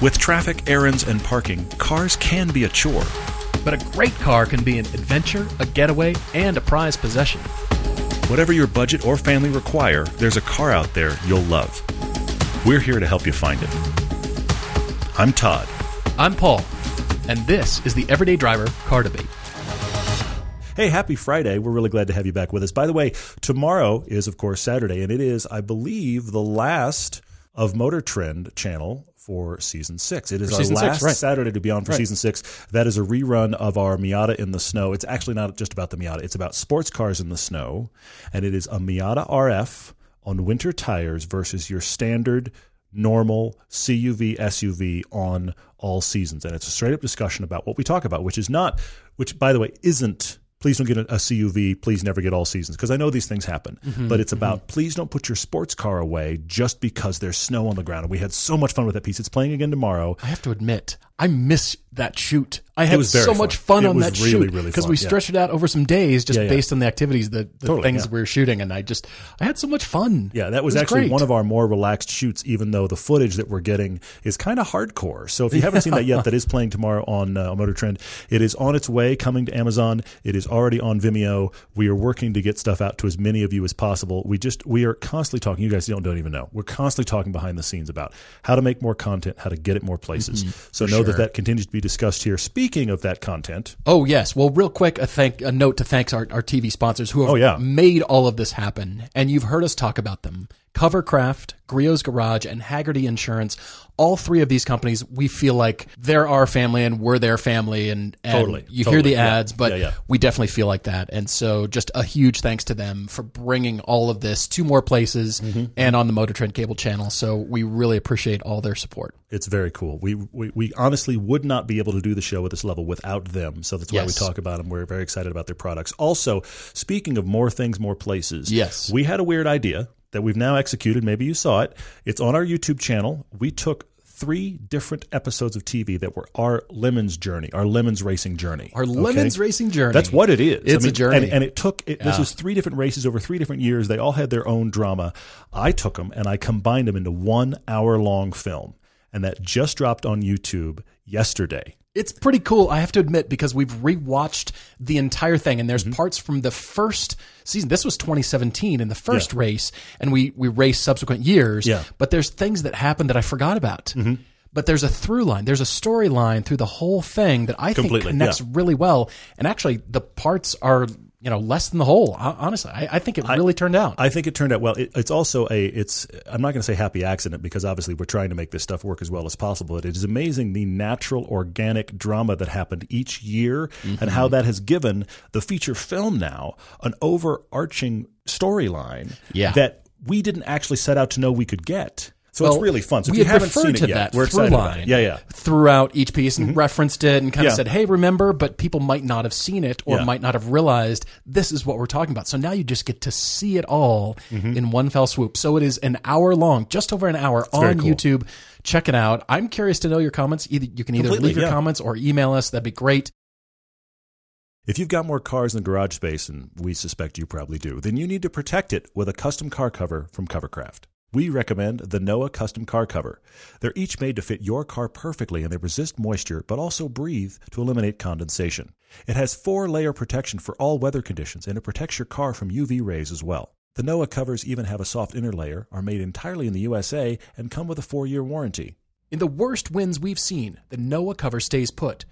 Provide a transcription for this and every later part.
With traffic, errands, and parking, cars can be a chore. But a great car can be an adventure, a getaway, and a prized possession. Whatever your budget or family require, there's a car out there you'll love. We're here to help you find it. I'm Todd. I'm Paul, and this is the Everyday Driver Car Debate. Hey, happy Friday. We're really glad to have you back with us. By the way, tomorrow is, of course, Saturday, and it is, I believe, the last of Motor Trend channel for season six. It is our season six, last right. Saturday to be on for Right. season six. That is a rerun of our Miata in the snow. It's actually not just about the Miata, it's about sports cars in the snow. And it is a Miata RF on winter tires versus your standard normal CUV SUV on all seasons. And it's a straight up discussion about what we talk about, which is not, which by the way, isn't. Please don't get a a CUV. Please never get all seasons because I know these things happen. Mm-hmm, But it's about please don't put your sports car away just because there's snow on the ground. And we had so much fun with that piece. It's playing again tomorrow. I have to admit, I miss that shoot. I had was so fun. much fun It on was that really, shoot really because we yeah. stretched it out over some days just Yeah, yeah. based on the activities, the, the Totally, things we were shooting, and I just I had so much fun. Yeah, that was, It actually great. one of our more relaxed shoots, even though the footage that we're getting is kind of hardcore. So if you haven't seen that yet, that is playing tomorrow on uh, Motor Trend. It is on its way, coming to Amazon. It is already on Vimeo. We are working to get stuff out to as many of you as possible. We just we are constantly talking. You guys don't don't even know. We're constantly talking behind the scenes about how to make more content, how to get it more places. so know that sure. That continues to be discussed here. Speaking of that content, Oh yes. Well, real quick, a thank a note to thanks our, our TV sponsors who have Oh, yeah. made all of this happen, and you've heard us talk about them. Covercraft, Griot's Garage, and Hagerty Insurance. All three of these companies, we feel like they're our family and we're their family, and, and Totally, you totally, hear the yeah. ads, but Yeah, yeah. we definitely feel like that. And so, just a huge thanks to them for bringing all of this to more places Mm-hmm. and on the Motor Trend cable channel. So we really appreciate all their support. It's very cool. We, we we honestly would not be able to do the show at this level without them. So that's why Yes. we talk about them. We're very excited about their products. Also, speaking of more things, more places. Yes. we had a weird idea that we've now executed. Maybe you saw it. It's on our YouTube channel. We took three different episodes of TV that were our Lemons journey, our Lemons racing journey. Our okay? Lemons racing journey. That's what it is. It's a journey. and, and it took. It, This was three different races over three different years. They all had their own drama. I took them and I combined them into one hour long film, and that just dropped on YouTube yesterday. It's pretty cool, I have to admit, because we've rewatched the entire thing, and there's mm-hmm. parts from the first season. This was 2017 in the first race, and we we raced subsequent years. Yeah. But there's things that happened that I forgot about. Mm-hmm. But there's a through line, there's a storyline through the whole thing that I Completely, think connects yeah. really well. And actually, the parts are you know less than the whole. Honestly, I, I think it really turned out. I think it turned out well. It, it's also a. It's. I'm not going to say happy accident because obviously we're trying to make this stuff work as well as possible. But it is amazing the natural, organic drama that happened each year and how mm-hmm. that has given the feature film now an overarching storyline. Yeah. That we didn't actually set out to know we could get. So Well, it's really fun. So if we you had haven't seen it to yet, that we're through excited about line it. Yeah, yeah. throughout each piece and referenced it and kind Yeah. of said, "Hey, remember?" But people might not have seen it or Yeah. might not have realized this is what we're talking about. So now you just get to see it all Mm-hmm. in one fell swoop. So it is an hour long, just over an hour very on cool. YouTube. Check it out. I'm curious to know your comments. Either you can either Completely, leave your yeah. comments or email us. That'd be great. If you've got more cars in the garage space, and we suspect you probably do, then you need to protect it with a custom car cover from Covercraft. We recommend the Noah Custom Car Cover. They're each made to fit your car perfectly and they resist moisture but also breathe to eliminate condensation. It has four layer protection for all weather conditions and it protects your car from UV rays as well. The Noah covers even have a soft inner layer, are made entirely in the USA, and come with a four year warranty. In the worst winds we've seen, the Noah cover stays put.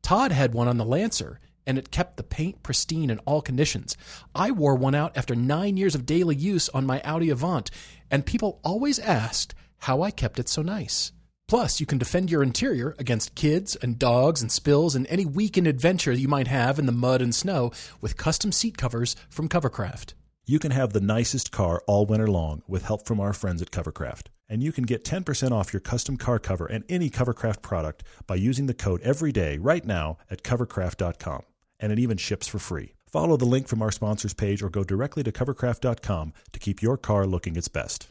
Todd had one on the Lancer, and it kept the paint pristine in all conditions. I wore one out after nine years of daily use on my Audi Avant, and people always asked how I kept it so nice. Plus, you can defend your interior against kids and dogs and spills and any weekend adventure you might have in the mud and snow with custom seat covers from Covercraft. You can have the nicest car all winter long with help from our friends at Covercraft. And you can get 10% off your custom car cover and any Covercraft product by using the code EVERYDAY right now at covercraft.com. And it even ships for free. Follow the link from our sponsors page or go directly to covercraft.com to keep your car looking its best.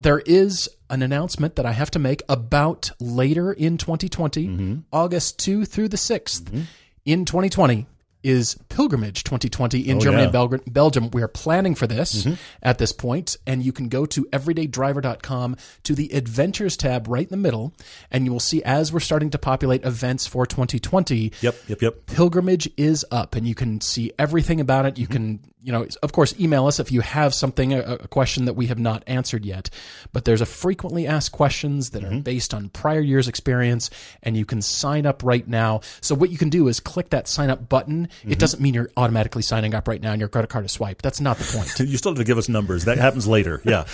There is an announcement that I have to make about later in 2020, mm-hmm. August 2 through the 6th mm-hmm. in 2020. Is Pilgrimage 2020 in Oh, Germany yeah. and Bel- Belgium. We are planning for this mm-hmm. at this point, and you can go to everydaydriver.com to the Adventures tab right in the middle, and you will see as we're starting to populate events for 2020. Yep, yep, yep. Pilgrimage is up, and you can see everything about it. You mm-hmm. can, you know, of course, email us if you have something, a, a question that we have not answered yet. But there's a frequently asked questions that are mm-hmm. based on prior year's experience, and you can sign up right now. So what you can do is click that sign up button. It mm-hmm. doesn't mean you're automatically signing up right now and your credit card is swiped. That's not the point. You still have to give us numbers. That happens later. Yeah.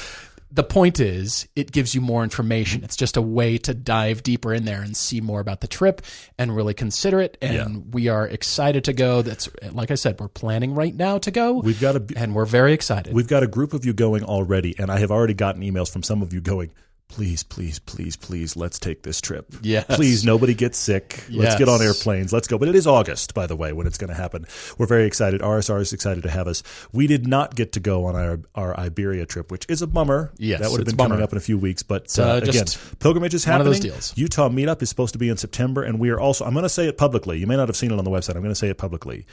the point is it gives you more information it's just a way to dive deeper in there and see more about the trip and really consider it and we are excited to go that's like i said we're planning right now to go We've got a and we're very excited We've got a group of you going already, and I have already gotten emails from some of you going, please, please, please, please, let's take this trip. Yes. Please, nobody gets sick. Let's get on airplanes. Let's go. But it is August, by the way, when it's going to happen. We're very excited. RSR is excited to have us. We did not get to go on our, our Iberia trip, which is a bummer. Yes, That would have been bummer. coming up in a few weeks. But uh, uh, again, pilgrimage is one of happening. those deals. Utah meetup is supposed to be in September, and we are also, I'm going to say it publicly. You may not have seen it on the website. I'm going to say it publicly.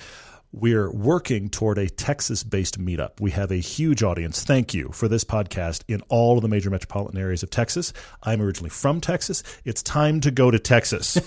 We're working toward a Texas based meetup. We have a huge audience. Thank you for this podcast in all of the major metropolitan areas of Texas. I'm originally from Texas. It's time to go to Texas.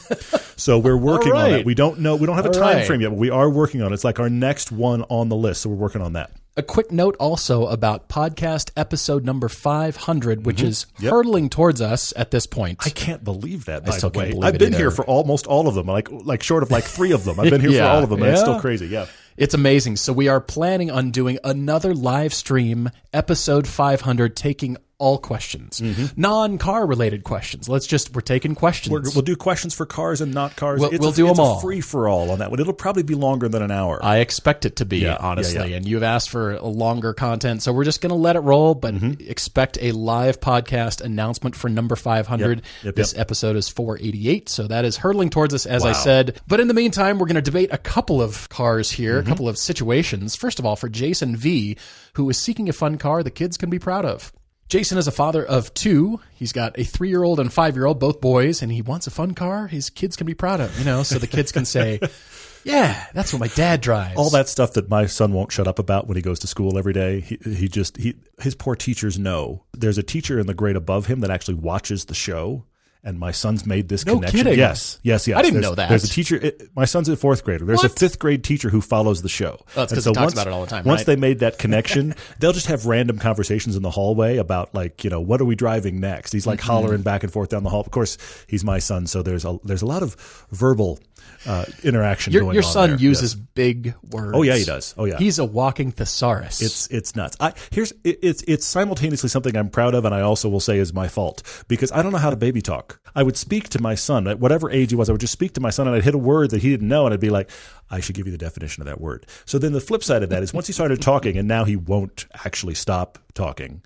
so we're working on it. We don't know, we don't have a All time right. frame yet, but we are working on it. It's like our next one on the list. So we're working on that. A quick note also about podcast episode number 500 which is Mm-hmm. Yep. hurtling towards us at this point I can't believe that. By still the way, can't believe it. I've been either. here for almost all of them. Like like short of like three of them. I've been here Yeah, for all of them, and it's still crazy. Yeah. It's amazing. So we are planning on doing another live stream, episode 500, taking all questions, non-car related questions. Let's just we're taking questions. Mm-hmm. We're, we'll do questions for cars and not cars. We'll- it's we'll a, do them all. free for all on that one. It'll probably be longer than an hour. I expect it to be Yeah, yeah, honestly, yeah. and you've asked for a longer content, so we're just going to let it roll. But Mm-hmm. expect a live podcast announcement for number 500. Yep, yep, this yep. episode is 488, so that is hurtling towards us, as I said. But in the meantime, we're going to debate a couple of cars here, Mm-hmm. a couple of situations. First of all, for Jason V, who is seeking a fun car the kids can be proud of. Jason is a father of two. He's got a three year old and five year old, both boys, and he wants a fun car his kids can be proud of, you know, so the kids can say, Yeah, that's what my dad drives. all that stuff that my son won't shut up about when he goes to school every day. He, he just he his poor teachers know. There's a teacher in the grade above him that actually watches the show. And my son's made this No connection. kidding. Yes, yes, yes. I didn't There's- know that. There's a teacher. It, my son's in fourth grader. There's a fifth grade teacher who follows the show. Oh, that's And 'cause he talks once- about it all the time, Once right? they made that connection, they'll just have random conversations in the hallway about like you know what are we driving next. He's like Mm-hmm. hollering back and forth down the hall. Of course, he's my son, so there's a there's a lot of verbal uh, interaction Your, going your on Your son there. uses Yes. big words. Oh, yeah, he does. Oh, yeah. He's a walking thesaurus. It's it's nuts. I here's it, it's it's simultaneously something I'm proud of, and I also will say is my fault because I don't know how to baby talk. I would speak to my son at whatever age he was. I would just speak to my son, and I'd hit a word that he didn't know, and I'd be like, "I should give you the definition of that word." So then the flip side of that is once he started talking, and now he won't actually stop talking.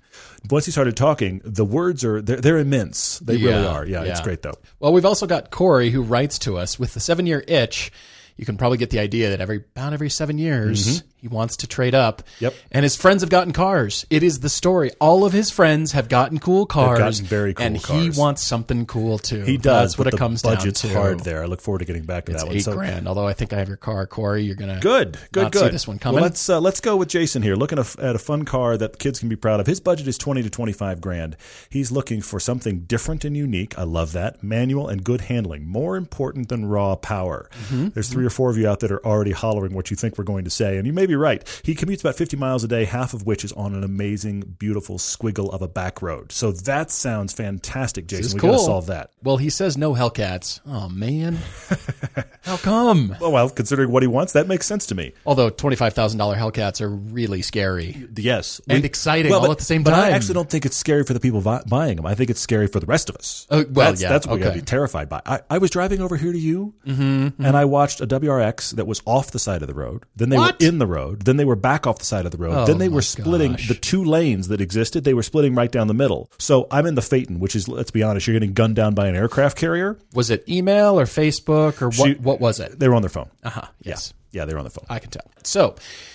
Once he started talking, the words are they're, they're immense. They really are. Yeah, it's great though. Well, we've also got Corey who writes to us with the seven year itch. You can probably get the idea that every about every seven years mm-hmm. He wants to trade up. Yep. And his friends have gotten cars. It is the story. All of his friends have gotten cool cars. gotten very cool and he wants something cool too. He does. That's what but it comes the budget's down to. hard there. I look forward to getting back to that one. Eight So- grand. Although I think I have your car, Corey. You're gonna Good, good, not good. see this one coming. Well, let's uh, let's go with Jason here. Looking at a, at a fun car that kids can be proud of. His budget is twenty to twenty five grand. He's looking for something different and unique. I love that. Manual and good handling, more important than raw power. Mm-hmm. There's three or four of you out that are already hollering what you think we're going to say, and you may be right. He commutes about fifty miles a day, half of which is on an amazing, beautiful squiggle of a back road. So that sounds fantastic, Jason. We got to solve that. Well, he says no Hellcats. Oh man, how come? Oh, well, considering what he wants, that makes sense to me. Although twenty five thousand dollar Hellcats are really scary. Yes, And exciting all but, at the same But I actually don't think it's scary for the people vi- buying them. I think it's scary for the rest of us. Oh, well, that's, yeah, that's what we got to be terrified by. I, I was driving over here to you, mm-hmm, and mm-hmm. I watched a WRX that was off the side of the road. Then they What? were in the road. Then they were back off the side of the road. Oh, then they were splitting gosh. the two lanes that existed. They were splitting right down the middle. So I'm in the Phaeton, which is let's be honest, you're getting gunned down by an aircraft carrier. Was it email or Facebook or what? She- what was it? They were on their phone. Uh huh. Yes. Yeah, they're on the phone. I can tell. So,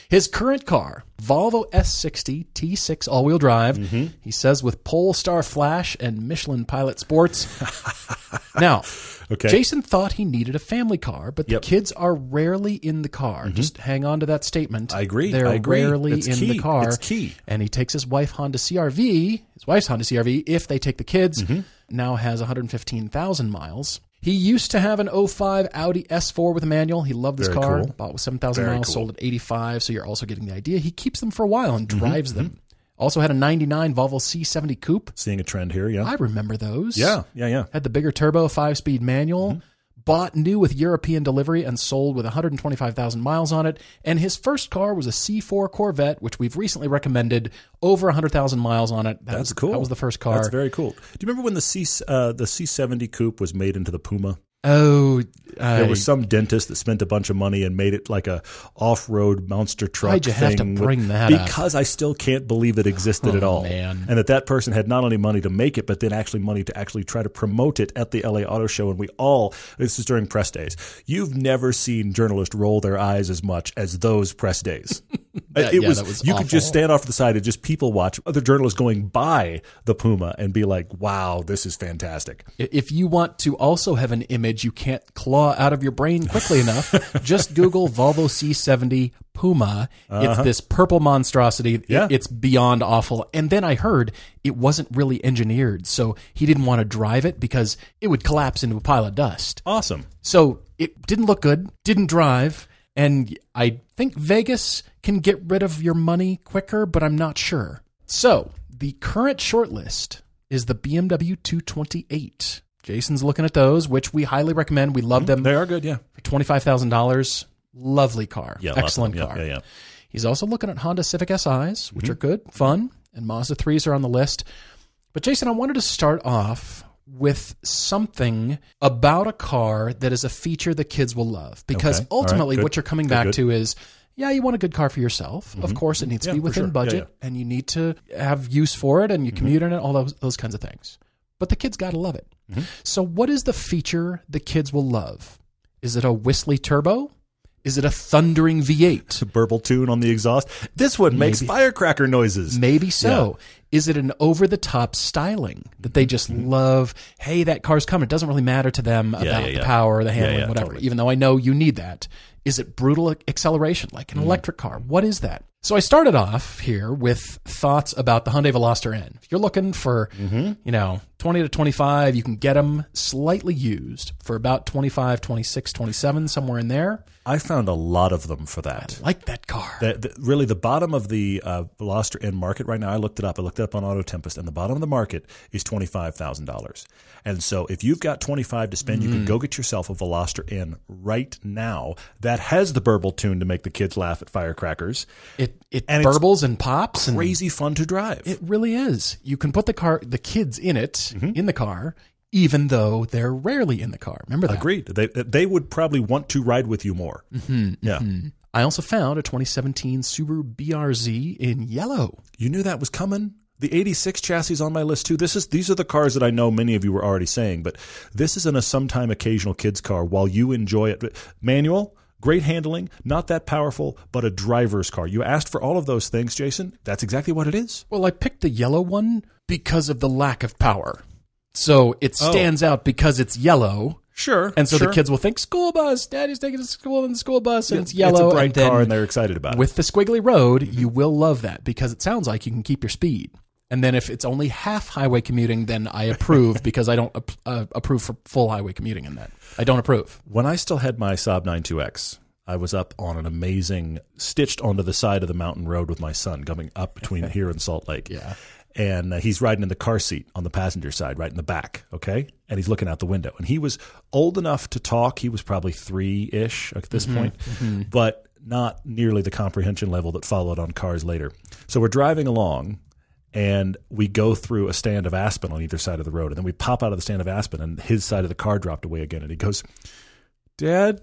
his current car, Volvo S60 T6 all wheel drive, he says with Polestar Flash and Michelin Pilot Sports. now, Okay. Jason thought he needed a family car, but Yep. the kids are rarely in the car. Just hang on to that statement. I agree. They're I agree. rarely It's in the car. It's key. And he takes his wife Honda CRV, his wife's Honda CRV, if they take the kids, Mm-hmm. now has 115,000 miles. He used to have an 05 Audi S4 with a manual. He loved this Very car. cool. Bought with 7,000 miles, cool. sold at 85. So you're also getting the idea. He keeps them for a while and Mm-hmm. drives them. Also had a 99 Volvo C70 Coupe. Seeing a trend here. Yeah. I remember those. yeah. Yeah. Yeah. Had the bigger turbo, five speed manual. Mm-hmm. Bought new with European delivery and sold with 125,000 miles on it. And his first car was a C4 Corvette, which we've recently recommended over 100,000 miles on it. That That's was, cool. That was the first car. That's very cool. Do you remember when the C uh, the C seventy coupe was made into the Puma? Oh, I, There was some dentist that spent a bunch of money and made it like a off road monster truck. Why'd you have to thing with- bring that up? Because I still can't believe it existed Oh, at all. man. And that that person had not only money to make it, but then actually money to actually try to promote it at the LA Auto Show. And we all this is during press days. You've never seen journalists roll their eyes as much as those press days. That- it yeah, was, was you could just stand off to the side and just people watch other journalists going by the Puma and be like, "Wow, this is fantastic." If you want to also have an image you can't claw out of your brain quickly enough, just Google Volvo C70 Puma. It's this purple monstrosity. It- Uh-huh. Yeah. it's beyond awful. And then I heard it wasn't really engineered, so he didn't want to drive it because it would collapse into a pile of dust. Awesome. So it didn't look good, didn't drive, and I think Vegas can get rid of your money quicker, but I'm not sure. So the current shortlist is the BMW 228. Jason's looking at those, which we highly recommend. We love them. They are good, yeah. For $25,000, lovely car. Yeah, Excellent them. Yeah, car. yeah, yeah. He's also looking at Honda Civic SIs, Mm-hmm. which are good, fun, and Mazda 3s are on the list. But Jason, I wanted to start off with something about a car that is a feature the kids will love. Because Okay. Ultimately, Good. what you're coming back to is yeah, you want a good car for yourself. Of course, it needs Yeah, to be within sure. Yeah, budget and you need to have use for it and you commute in it, all those, those kinds of things. But the kids got to love it. So, what is the feature the kids will love? Is it a whistly turbo? Is it a thundering V8? a burble tune on the exhaust. This one makes Maybe. firecracker noises. Maybe so. Is it an over the top styling that they just love? Hey, that car's coming. It doesn't really matter to them about yeah, the yeah. power or the handling, yeah, whatever, totally. even though I know you need that. Is it brutal acceleration like Mm-hmm. an electric car? What is that? So I started off here with thoughts about the Hyundai Veloster N. If you're looking for, Mm-hmm. you know, 20 to 25, you can get them slightly used for about 25, 26, 27, somewhere in there. I found a lot of them for that. Like that car. The, the, really, the bottom of the uh, Veloster N market right now, I looked it up. I looked it up on Auto Tempest, and the bottom of the market is $25,000. And so if you've got 25 to spend, you Mm. can go get yourself a Veloster N right now that has the burble tune to make the kids laugh at firecrackers. it it and burbles and pops and Crazy fun to drive. It really is. You can put the car, the kids in it, Mm-hmm. in the car, even though they're rarely in the car. Remember that. Agreed. They, they would probably want to ride with you more. Mm-hmm, yeah. I also found a 2017 Subaru BRZ in yellow. You knew that was coming. The 86 chassis is on my list too. This is these are the cars that I know many of you were already saying, but this isn't a sometime occasional kids car while you enjoy it. Manual, great handling, not that powerful, but a driver's car. You asked for all of those things, Jason. That's exactly what it is. Well, I picked the yellow one because of the lack of power. So it oh. stands out because it's yellow. Sure. And so Oh. sure. the kids will think school bus, daddy's taking us to school in the school bus and it's yellow. It's a bright and car and they're excited about it. with the squiggly road, you will love that because it sounds like you can keep your speed. And then if it's only half highway commuting, then I approve because I don't uh, approve for full highway commuting in that. I don't approve. When I still had my Saab 92X, I was up on an amazing, stitched onto the side of the mountain road with my son coming up between here and Salt Lake. Yeah. And uh, he's riding in the car seat on the passenger side, right in the back. Okay. And he's looking out the window. And he was old enough to talk. He was probably three ish at this point, but not nearly the comprehension level that followed on cars later. So we're driving along and we go through a stand of aspen on either side of the road. And then we pop out of the stand of aspen and his side of the car dropped away again. And he goes, Dad,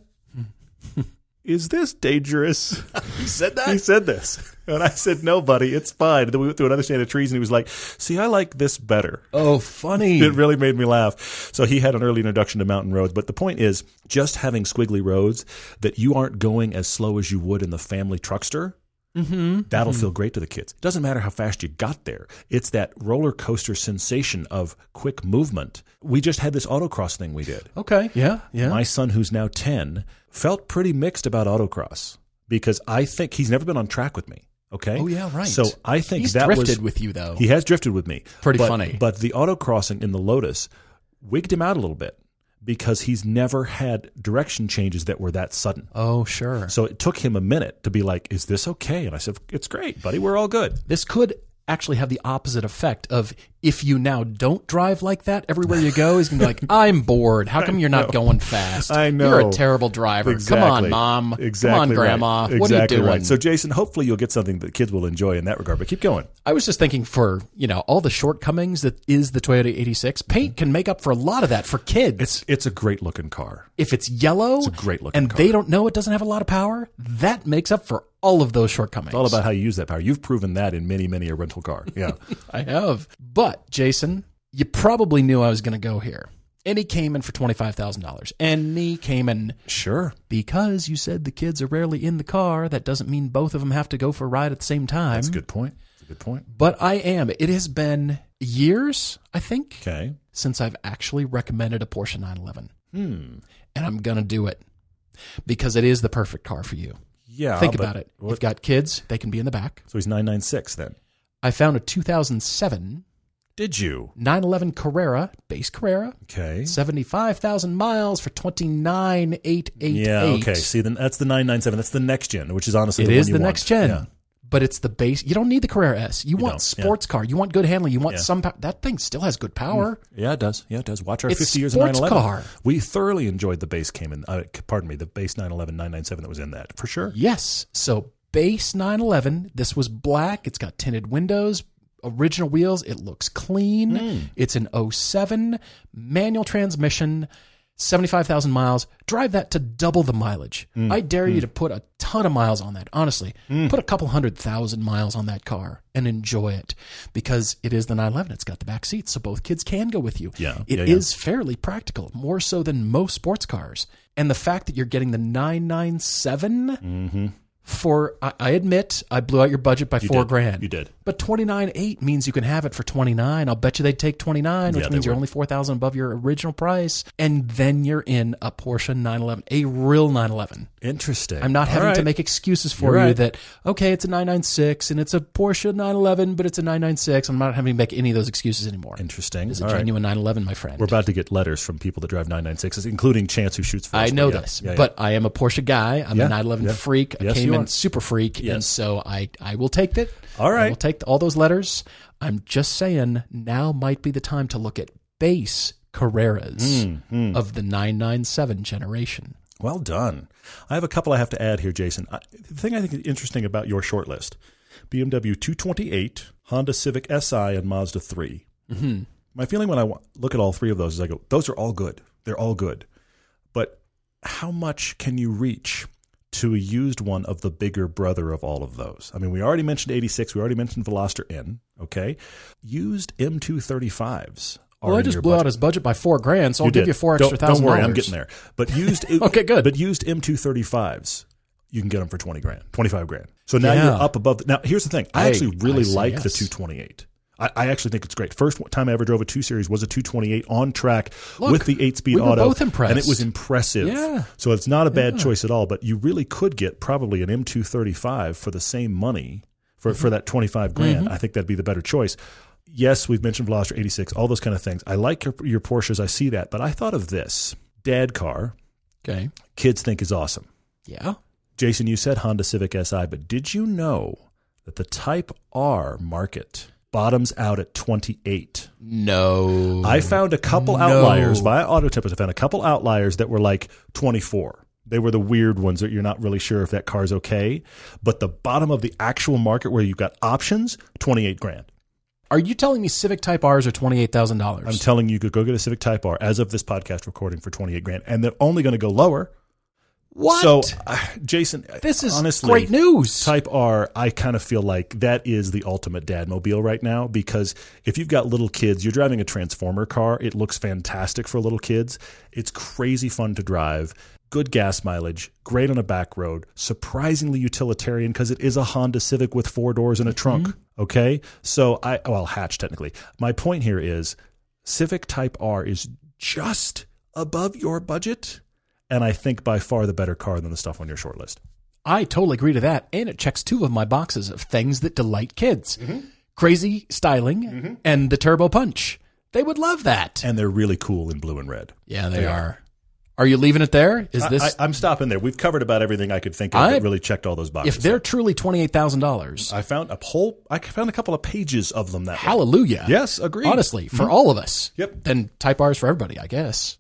Is this dangerous? He said that. he said this. And I said, No, buddy, it's fine. And then we went through another stand of trees and he was like, See, I like this better. Oh, funny. It really made me laugh. So he had an early introduction to mountain roads. But the point is, just having squiggly roads that you aren't going as slow as you would in the family truckster. Mm-hmm. That'll feel great to the kids. It doesn't matter how fast you got there. It's that roller coaster sensation of quick movement. We just had this autocross thing we did. Okay. Yeah. Yeah. My son, who's now 10, felt pretty mixed about autocross because I think he's never been on track with me. Okay. Oh, yeah, right. So I think He's that drifted was with you, though. he has drifted with me. Pretty But- funny. But the autocrossing in the Lotus wigged him out a little bit because he's never had direction changes that were that sudden. oh, sure. So it took him a minute to be like, "Is this okay?" And I said, "It's great, buddy. We're all good." This could actually have the opposite effect of if you now don't drive like that everywhere you go, he's gonna be like, "I'm bored. How come you're not going fast? I know. You're a terrible driver. Come on, mom. Exactly. Come on, right. grandma. Exactly what are you doing?" Right. So, Jason, hopefully you'll get something that kids will enjoy in that regard. But keep going. I was just thinking for, you know, all the shortcomings that is the Toyota 86, paint can make up for a lot of that for kids. It's it's a great looking car. if it's yellow a great looking and car. they don't know it doesn't have a lot of power, that makes up for all of those shortcomings. It's all about how you use that power. You've proven that in many, many a rental car. Yeah. I have. But, Jason, you probably knew I was going to go here. And he came in for $25,000. And he came in sure. because you said the kids are rarely in the car. That doesn't mean both of them have to go for a ride at the same time. That's a good point. That's a good point. But I am. It has been years, I think, Okay. since I've actually recommended a Porsche 911. Hmm. And I'm going to do it because it is the perfect car for you. Yeah. Think about it. what- You've got kids, they can be in the back. so he's nine nine six then. I found a 2007 Did you? 911 Carrera, base Carrera, Okay. 75,000 miles for 29,888. Yeah. Okay. See, then that's the nine nine seven. That's the next gen, which is honestly It the is one you the want. next gen. Yeah. But it's the base. You don't need the Carrera S. You, want don't, yeah. sports car. You want good handling. You want Yeah. some power. That thing still has good power. Yeah, it does. Yeah, it does. Watch our It's 50 years of sports 911. car. We thoroughly enjoyed the base came in. Uh, pardon me, the base 911 997 that was in that for sure. Yes. So base 911. This was black. It's got tinted windows. Original wheels. It looks clean. Hmm. It's an 07 manual transmission. 75,000 miles. Drive that to double the mileage. Hmm. I dare you to put a ton of miles on that. Honestly, put a couple hundred thousand miles on that car and enjoy it because it is the 911. It's got the back seats, so both kids can go with you. Yeah, It yeah, yeah. fairly practical, more so than most sports cars. And the fact that you're getting the 997 Mm-hmm. For, I, admit, I blew out your budget by four did. grand. You did. But twenty nine eight means you can have it for 29. I'll bet you they'd take 29, which Yeah, means you're would. only 4,000 above your original price. And then you're in a Porsche 911, a real 911. Interesting. I'm not All having to make excuses for You're you right. that, okay, it's a 996 and it's a Porsche 911, but it's a 996. I'm not having to make any of those excuses anymore. Interesting. It's a All right. genuine 911, my friend. We're about to get letters from people that drive 996s, including Chance who shoots first. I know but yeah, this, yeah, but I am a Porsche guy. I'm a 911 yeah. freak. I Yes, came are. super freak, and so I I will take that. All I will take all those letters. I'm just saying now might be the time to look at base Carreras Hmm, of the 997 generation. Well done. I have a couple I have to add here, Jason. I, the thing I think is interesting about your short list BMW 228, Honda Civic Si, and Mazda 3. Mm-hmm. My feeling when I look at all three of those is I go, those are all good. They're all good. But how much can you reach to a used one of the bigger brother of all of those? I mean, we already mentioned 86, we already mentioned Veloster N, okay? Used M235s. Are Well, I just blew budget. out his budget by four grand, so I'll You give you four Don't- extra thousand Don't worry, I'm getting there. But used, Okay, good. But used M235s, you can get them for twenty grand, twenty five grand. So now Yeah. you're up above. The, now here's the thing. I, I- actually really I like the 228. I, I actually think it's great. First time I ever drove a two series was a 228 on track Look, with the eight speed we auto, both impressed. and it was impressive. Yeah. So it's not a bad choice at all. But you really could get probably an M235 for the same money for Mm-hmm. for that 25 grand. I think that'd be the better choice. Yes, we've mentioned Veloster 86, all those kind of things. I like your, your Porsches. I see that, but I thought of this dad car. Okay. Kids think is awesome. Yeah. Jason, you said Honda Civic Si, but did you know that the Type R market bottoms out at 28? No. I found a couple No. outliers via Auto Tempest. I found a couple outliers that were like 24. They were the weird ones that you're not really sure if that car's okay. But the bottom of the actual market where you've got options, 28 grand. Are you telling me Civic Type R's are twenty eight thousand dollars? I'm telling you, you could go get a Civic Type R as of this podcast recording for 28 grand. And they're only going to go lower What? So, uh, Jason, this is honestly, great news. Type R, I kind of feel like that is the ultimate dad mobile right now because if you've got little kids, you're driving a Transformer car. It looks fantastic for little kids. It's crazy fun to drive. Good gas mileage, great on a back road, surprisingly utilitarian because it is a Honda Civic with four doors and a trunk. Okay. So I, well, hatch technically. My point here is Civic Type R is just above your budget. And I think by far the better car than the stuff on your short list. I totally agree to that. And it checks two of my boxes of things that delight kids mm-hmm. crazy styling mm-hmm. and the turbo punch. They would love that. And they're really cool in blue and red. Yeah, they, are. Are you leaving it there? Is this I, am stopping there. We've covered about everything I could think of I- that really checked all those boxes. if they're truly $28,000? I found a whole. I found a couple of pages of them that. way. Hallelujah. Yes, agreed. Honestly, for mm-hmm. all of us. Yep. Then Type R is for everybody, I guess.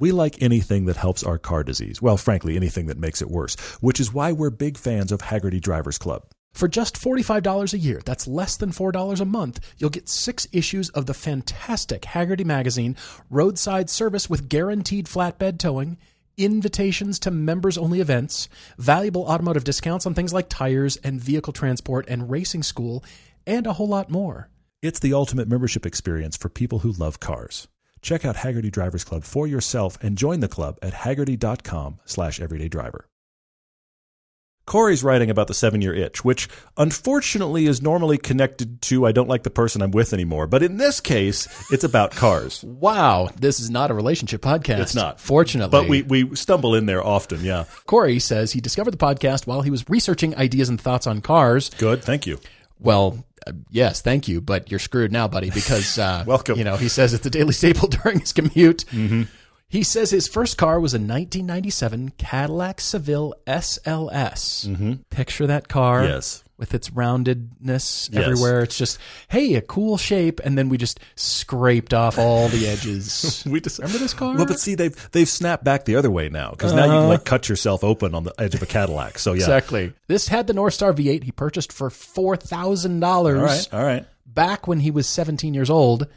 We like anything that helps our car disease. Well, frankly, anything that makes it worse, which is why we're big fans of Hagerty Drivers Club. For just $45 a year, that's less than $4 a month, you'll get six issues of the fantastic Hagerty magazine, roadside service with guaranteed flatbed towing, invitations to members only events, valuable automotive discounts on things like tires and vehicle transport and racing school, and a whole lot more. It's the ultimate membership experience for people who love cars. Check out Hagerty Drivers Club for yourself and join the club at hagerty.com slash everydaydriver. Corey's writing about the seven year itch, which unfortunately is normally connected to I don't like the person I'm with anymore. But in this case, it's about cars. Wow, this is not a relationship podcast. It's not. Fortunately. But we, we stumble in there often, yeah. Corey says he discovered the podcast while he was researching ideas and thoughts on cars. Good, thank you. Well, yes, thank you, but you're screwed now, buddy, because uh, Welcome. You know, he says it's a daily staple during his commute. He says his first car was a 1997 Cadillac Seville SLS. Picture that car. Yes. With its roundedness Yes. everywhere. It's just, hey, a cool shape. And then we just scraped off all the edges. We just Remember this car? Well, but see, they've they've snapped back the other way now because now you can uh-huh. like cut yourself open on the edge of a Cadillac. So yeah, Exactly. This had the North Star V8 he purchased for $4,000 all right, all right. back when he was 17 years old. It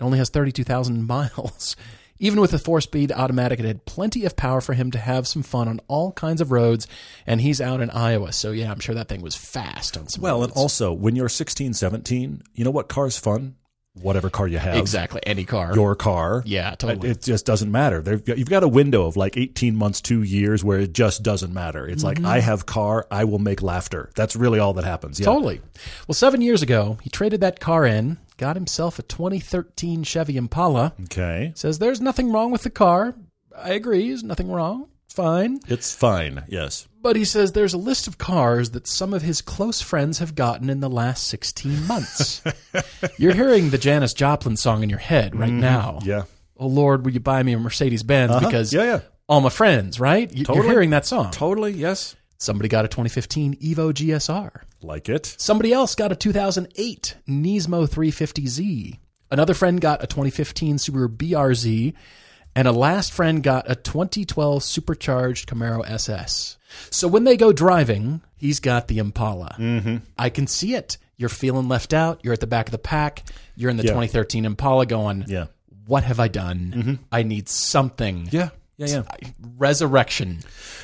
only has 32,000 miles. Even with a four speed automatic, it had plenty of power for him to have some fun on all kinds of roads. And he's out in Iowa. So, yeah, I'm sure that thing was fast on some Well, and also when you're 16, 17, you know what car's fun? Whatever car you have, exactly. Any car. your car. yeah, totally. It just doesn't matter. They've got- You've got a window of like 18 months, two years where it just doesn't matter. It's Mm-hmm. like, I have car, I will make laughter. That's really all that happens. Yeah. Totally. Well, seven years ago, he traded that car in, got himself a 2013 Chevy Impala. Okay. Says there's nothing wrong with the car. I agree. There's nothing wrong. Fine. It's fine. Yes. But he says there's a list of cars that some of his close friends have gotten in the last 16 months. You're hearing the Janis Joplin song in your head right now. Mm-hmm. Yeah. Oh, Lord, will you buy me a Mercedes Benz? Because Yeah, yeah. all my friends, right? Totally. You're hearing that song. Totally. Yes. Somebody got a 2015 Evo GSR. Like it. Somebody else got a 2008 Nismo 350Z. Another friend got a 2015 Subaru BRZ. And a last friend got a 2012 supercharged Camaro SS. So when they go driving, he's got the Impala. Mm-hmm. I can see it. You're feeling left out. You're at the back of the pack. You're in the Yeah. 2013 Impala going, Yeah. What have I done? I need something. Yeah. Yeah. Yeah. Resurrection.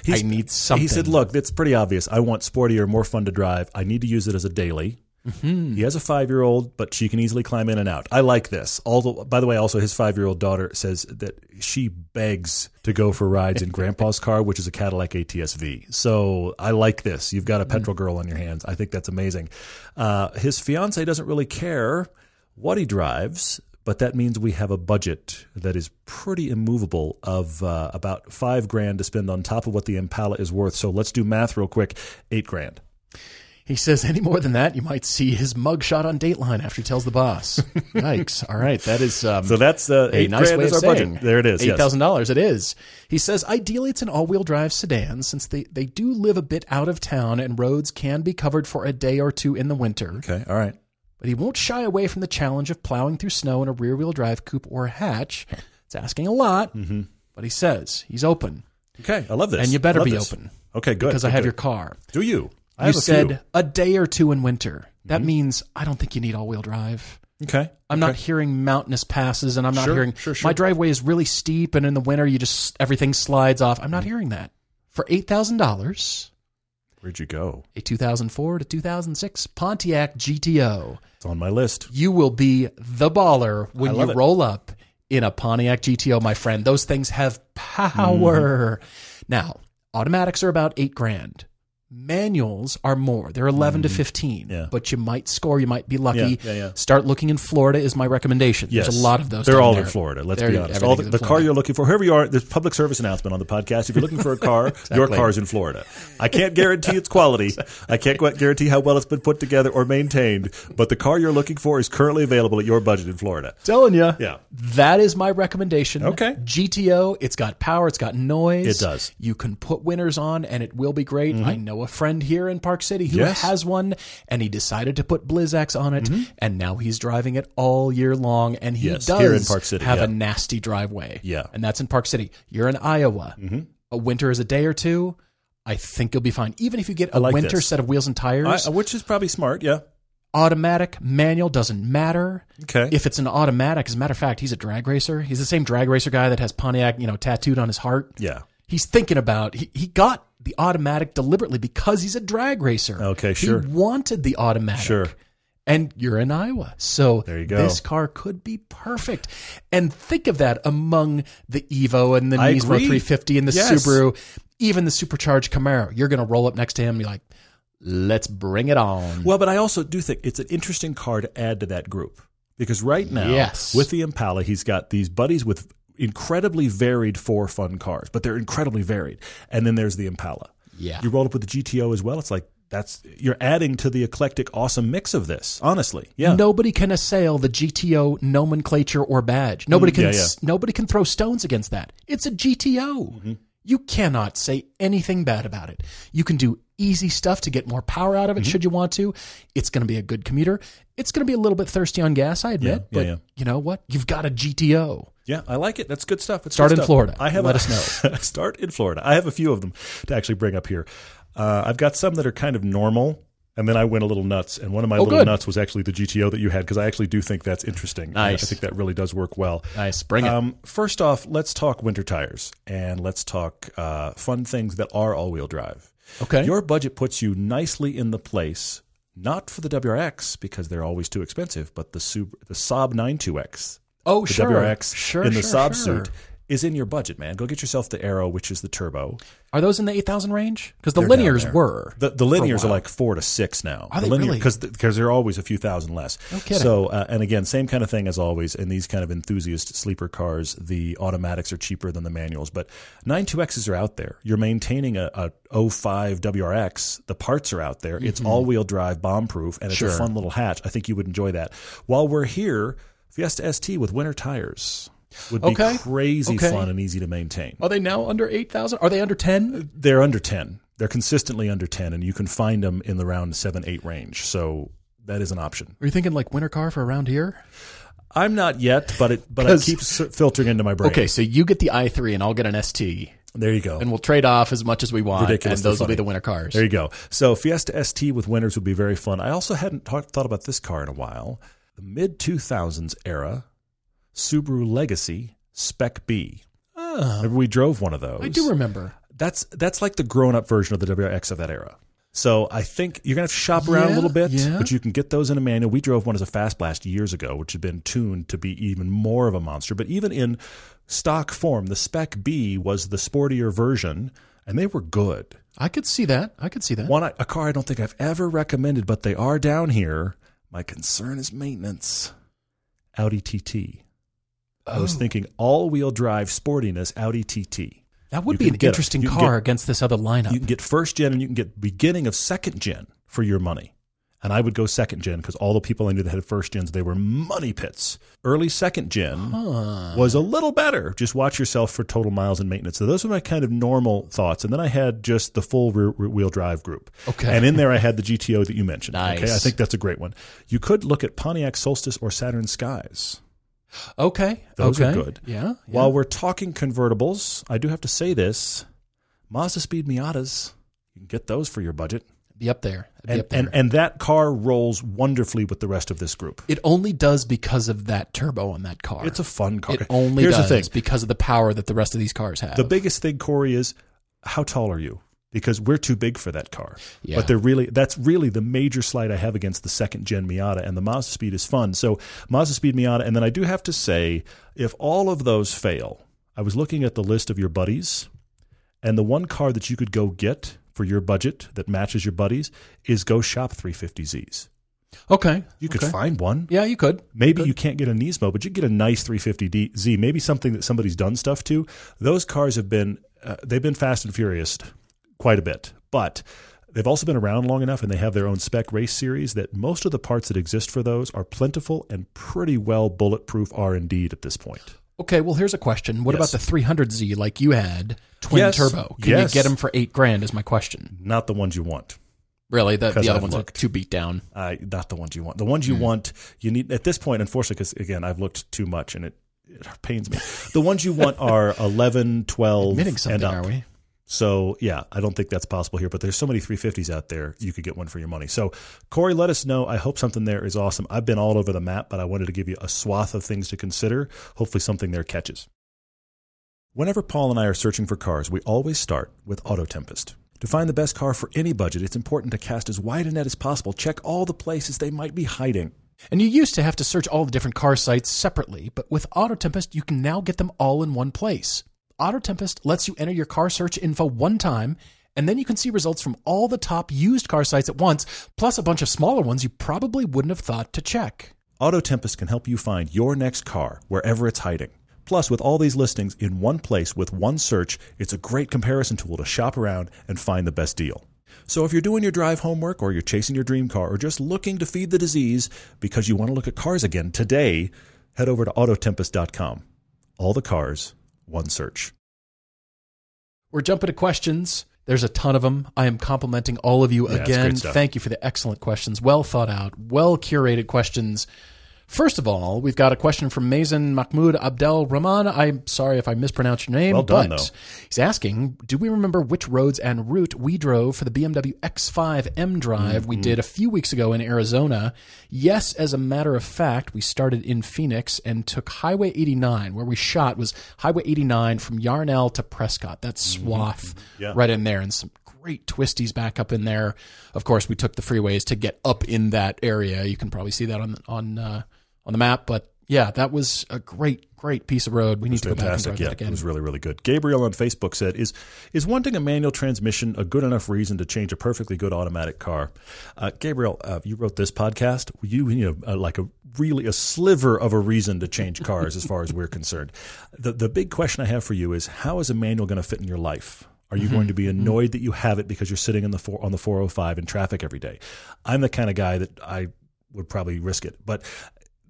I need something. He said, "Look, it's pretty obvious. I want sportier, more fun to drive. I need to use it as a daily." Mm-hmm. He has a five-year-old, but she can easily climb in and out. I like this. Although, by the way, also his five-year-old daughter says that she begs to go for rides in Grandpa's car, which is a Cadillac ATS-V. So I like this. You've got a petrol Mm-hmm. girl on your hands. I think that's amazing. Uh, his fiance doesn't really care what he drives. But that means we have a budget that is pretty immovable of uh, about five grand to spend on top of what the Impala is worth. So let's do math real quick. Eight grand. He says any more than that, you might see his mugshot on Dateline after he tells the boss. Yikes! All right, that is um, So that's uh, a nice way is of our saying budget. There it is. Eight yes. thousand dollars. It is. He says ideally it's an all-wheel drive sedan since they they do live a bit out of town and roads can be covered for a day or two in the winter. Okay. All right. But he won't shy away from the challenge of plowing through snow in a rear-wheel drive coupe or hatch. It's asking a lot, Mm-hmm. but he says he's open, Okay. I love this. and you better be this. open Okay. Good. because I have good. your car. Do you? I You said few. Mm-hmm. a day or two in winter. That means I don't think you need all-wheel drive. Okay. I'm not hearing mountainous passes, and I'm not Sure, hearing sure, sure. my driveway is really steep, and in the winter you just everything slides off. I'm not Mm. hearing that. For eight thousand dollars, Where'd you go? a 2004 to 2006 Pontiac GTO, It's on my list. you will be the baller when you it. roll up in a Pontiac GTO, my friend. Those things have power. Now, automatics are about eight grand. Manuals are more. They're 11 to 15. Yeah. But you might score. You might be lucky. Yeah, yeah, yeah. Start looking in Florida is my recommendation. Yes. There's a lot of those. They're down all there. in Florida. Let's They're- be honest. All the, everything's the car Florida. you're looking for, whoever you are, there's public service announcement on the podcast. If you're looking for a car, your car's in Florida. I can't guarantee its quality. I can't gu- guarantee how well it's been put together or maintained, but the car you're looking for is currently available at your budget in Florida. Telling you. Yeah. That is my recommendation. Okay. GTO, it's got power, it's got noise. It does. Mm-hmm. You can put winners on and it will be great. I know a friend here in Park City who Yes. has one and he decided to put Blizzaks on it and now he's driving it all year long and he Mm-hmm. Yes, does here in Park City, have yeah. a nasty driveway. Yeah. Mm-hmm. And that's in Park City. You're in Iowa. A winter is a day or two. I think you'll be fine. Even if you get a like winter this. set of wheels and tires, I, which is probably smart. Yeah. automatic, manual doesn't matter. Okay. If it's an automatic, as a matter of fact, he's a drag racer. He's the same drag racer guy that has Pontiac, you know, tattooed on his heart. yeah. He's thinking about he, he got the automatic deliberately because he's a drag racer. Okay, sure. He wanted the automatic. Sure. And you're in Iowa. So There you go. this car could be perfect. And think of that among the Evo and the I Nismo agree. 350 and the Yes. Subaru, even the supercharged Camaro. You're going to roll up next to him and be like, let's bring it on. Well, but I also do think it's an interesting car to add to that group because right now, Yes. with the Impala, he's got these buddies with incredibly varied four fun cars, but they're incredibly varied. And then there's the Impala. Yeah. You roll up with the GTO as well. It's like that's you're adding to the eclectic, awesome mix of this. Honestly, yeah. Nobody can assail the GTO nomenclature or badge. Nobody can Mm, yeah, yeah. nobody can throw stones against that. It's a GTO. Mm-hmm. You cannot say anything bad about it. You can do easy stuff to get more power out of it Mm-hmm. should you want to. It's going to be a good commuter. It's going to be a little bit thirsty on gas, I admit, Yeah, but you know what? You've got a GTO. Yeah, I like it. That's good stuff. It's Start good in stuff. Florida. I have Let a- us know. start in Florida. I have a few of them to actually bring up here. Uh, I've got some that are kind of normal, and then I went a little nuts. And one of my Oh, little good. nuts was actually the GTO that you had because I actually do think that's interesting. Nice. I think that really does work well. Nice. Bring it. Um, first off, let's talk winter tires and let's talk uh, fun things that are all-wheel drive. okay. Your budget puts you nicely in the place, not for the WRX because they're always too expensive, but the Sub- the Saab 92X oh, the sure. WRX sure, in the sure, Saab sure. suit is in your budget, man. Go get yourself the Aero, which is the turbo. Are those in the 8000 range? Cuz the They're linears were. The, the linears are like four to six now. Are the they linear, really? Because because they're always a few thousand less. No kidding. So uh, and again, same kind of thing as always. In these kind of enthusiast sleeper cars, the automatics are cheaper than the manuals. But 92Xs are out there. You're maintaining a, a 05 WRX. The parts are out there. It's all wheel drive, bomb proof, and it's Mm-hmm. Sure. a fun little hatch. I think you would enjoy that. While we're here, Fiesta ST with winter tires would be Okay. crazy Okay. fun and easy to maintain. Are they now under 8000? Are they under 10? They're under 10. They're consistently under 10, and you can find them in the round 7 8 range. So that is an option. Are you thinking like winter car for around here? I'm not yet, but it but it 'Cause- keeps filtering into my brain. Okay, so you get the i3 and I'll get an ST. There you go. and we'll trade off as much as we want. Ridiculously and those will be the winter cars. There you go. So Fiesta ST with winners would be very fun. I also hadn't talk, thought about this car in a while. The mid 2000s era Subaru Legacy Spec B. Ah, Remember we drove one of those. I do remember. that's that's like the grown up version of the WRX of that era. So I think you're gonna have to shop around a little bit, yeah. but you can get those in a manual. We drove one as a fast blast years ago, which had been tuned to be even more of a monster. But even in stock form, the Spec B was the sportier version, and they were good. I could see that. I could see that. One a car I don't think I've ever recommended, but they are down here. My concern is maintenance. Audi TT. I was Oh. thinking all-wheel drive sportiness Audi TT. that would you be can an get 'em. interesting You can car get- against this other lineup. You can get first gen and you can get beginning of second gen for your money. And I would go second gen because all the people I knew that had first gens, they were money pits. Early second gen Huh. was a little better. Just watch yourself for total miles and maintenance. So those were my kind of normal thoughts. And then I had just the full rear rear wheel drive group. Okay. And in there I had the GTO that you mentioned. Okay. Nice. I think that's a great one. You could look at Pontiac Solstice or Saturn Skies. Okay. Those are good. Yeah. yeah. While we're talking convertibles, I do have to say this Mazda Speed Miatas, you can get those for your budget. Be up there. And, up there. and and that car rolls wonderfully with the rest of this group. it only does because of that turbo on that car. It's a fun car. it only Here's does the thing: because of the power that the rest of these cars have. the biggest thing, Corey, is how tall are you? Because we're too big for that car. Yeah. But they're really that's really the major slight I have against the second gen Miata, and the Mazda Speed is fun. So Mazda Speed Miata, and then I do have to say, if all of those fail, I was looking at the list of your buddies, and the one car that you could go get for your budget that matches your buddies is go shop 350Zs. okay. You could okay. find one. Yeah, you could. Maybe you can't get a Nismo, but you get a nice 350Z, maybe something that somebody's done stuff to. Those cars have been uh, they've been fast and furious quite a bit, but they've also been around long enough and they have their own spec race series that most of the parts that exist for those are plentiful and pretty well bulletproof R&D at this point. Okay, well, here's a question. What Yes. about the 300Z like you had, twin Yes. turbo? Can Yes. you get them for eight grand? Is my question. Not the ones you want. Really, the, the other I've ones looked. are too beat down. Uh, not the ones you want. The ones you Hmm. want, you need at this point. Unfortunately, because again, I've looked too much and it, it pains me. The ones you want are 11, 12, Admitting and something, up. are we? So yeah, I don't think that's possible here. But there's so many 350s out there, you could get one for your money. So Corey, let us know. I hope something there is awesome. I've been all over the map, but I wanted to give you a swath of things to consider. Hopefully, something there catches. Whenever Paul and I are searching for cars, we always start with Auto Tempest. To find the best car for any budget, it's important to cast as wide a net as possible. Check all the places they might be hiding. And you used to have to search all the different car sites separately, but with Auto Tempest, you can now get them all in one place. Auto Tempest lets you enter your car search info one time, and then you can see results from all the top used car sites at once, plus a bunch of smaller ones you probably wouldn't have thought to check. Auto Tempest can help you find your next car wherever it's hiding. Plus, with all these listings in one place with one search, it's a great comparison tool to shop around and find the best deal. So if you're doing your drive homework or you're chasing your dream car or just looking to feed the disease because you want to look at cars again today, head over to autotempest.com. All the cars, one search. We're jumping to questions. There's a ton of them. I am complimenting all of you Yeah, again. Thank you for the excellent questions. Well thought out, well curated questions. First of all, we've got a question from Mazen Mahmoud Abdel Rahman. I'm sorry if I mispronounced your name, Well done, but though. he's asking, do we remember which roads and route we drove for the BMW X5 M Drive Mm-hmm. we did a few weeks ago in Arizona? Yes, as a matter of fact, we started in Phoenix and took Highway 89. Where we shot was Highway 89 from Yarnell to Prescott. That swath Mm-hmm. Yeah. right in there, and some great twisties back up in there. Of course, we took the freeways to get up in that area. You can probably see that on on uh, on the map, but yeah, that was a great great piece of road. We need to go back and drive Yeah, that again. it was really, really good. Gabriel on Facebook said, "Is is wanting a manual transmission a good enough reason to change a perfectly good automatic car?" Uh, Gabriel, uh, you wrote this podcast. You you know uh, like a really a sliver of a reason to change cars, as far as we're concerned. The the big question I have for you is, how is a manual going to fit in your life? Are you going to be annoyed that you have it because you're sitting in the four, on the 405 in traffic every day? I'm the kind of guy that I would probably risk it, but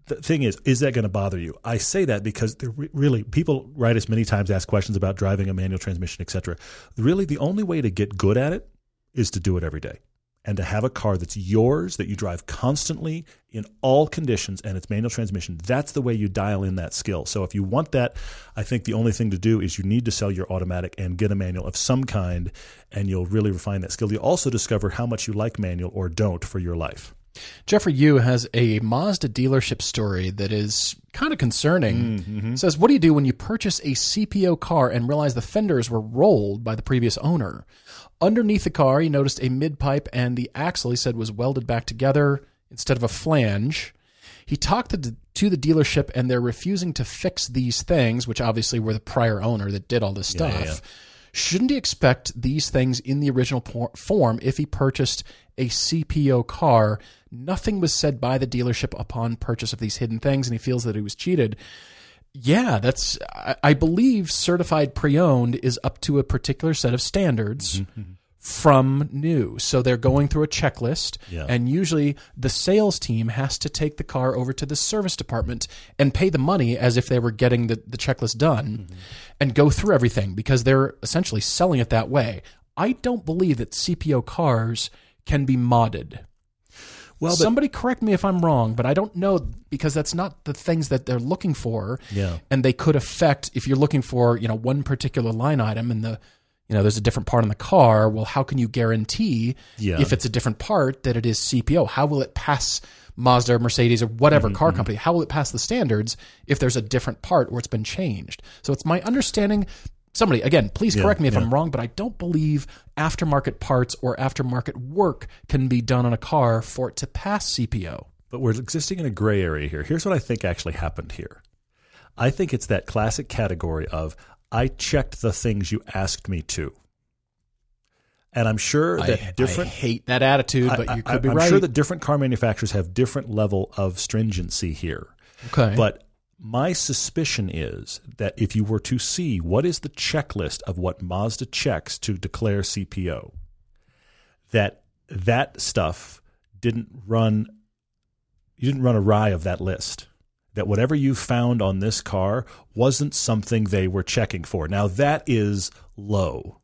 the thing is, is that going to bother you? I say that because re- really people write us many times, ask questions about driving a manual transmission, etc. Really, the only way to get good at it is to do it every day and to have a car that's yours that you drive constantly in all conditions and it's manual transmission. That's the way you dial in that skill. So if you want that, I think the only thing to do is you need to sell your automatic and get a manual of some kind, and you'll really refine that skill. You'll also discover how much you like manual or don't for your life. Jeffrey Yu has a Mazda dealership story that is kind of concerning. Mm-hmm. Says, What do you do when you purchase a CPO car and realize the fenders were rolled by the previous owner? Underneath the car, he noticed a mid pipe and the axle he said was welded back together instead of a flange. He talked to, to the dealership and they're refusing to fix these things, which obviously were the prior owner that did all this stuff. yeah, yeah. Shouldn't he expect these things in the original por- form if he purchased a CPO car? Nothing was said by the dealership upon purchase of these hidden things, and he feels that he was cheated. Yeah, that's, I, I believe certified pre owned is up to a particular set of standards mm-hmm. From new. So they're going through a checklist, Yeah. and usually the sales team has to take the car over to the service department and pay the money as if they were getting the, the checklist done mm-hmm. and go through everything because they're essentially selling it that way. I don't believe that CPO cars can be modded. Well, but- somebody correct me if I'm wrong, but I don't know because that's not the things that they're looking for. Yeah. And they could affect if you're looking for, you know, one particular line item and the you know, there's a different part on the car. Well, how can you guarantee Yeah. if it's a different part that it is CPO? How will it pass Mazda, or Mercedes, or whatever Mm-hmm, car company? How will it pass the standards if there's a different part or it's been changed? So it's my understanding. Somebody again, please correct me if I'm wrong, but I don't believe aftermarket parts or aftermarket work can be done on a car for it to pass CPO. But we're existing in a gray area here. Here's what I think actually happened here. I think it's that classic category of I checked the things you asked me to. And I'm sure that I, different I hate that attitude, but you could be am right. I'm sure that different car manufacturers have different level of stringency here. okay, But my suspicion is that if you were to see what is the checklist of what Mazda checks to declare CPO, that that stuff didn't run you didn't run awry of that list. That whatever you found on this car wasn't something they were checking for. Now that is low.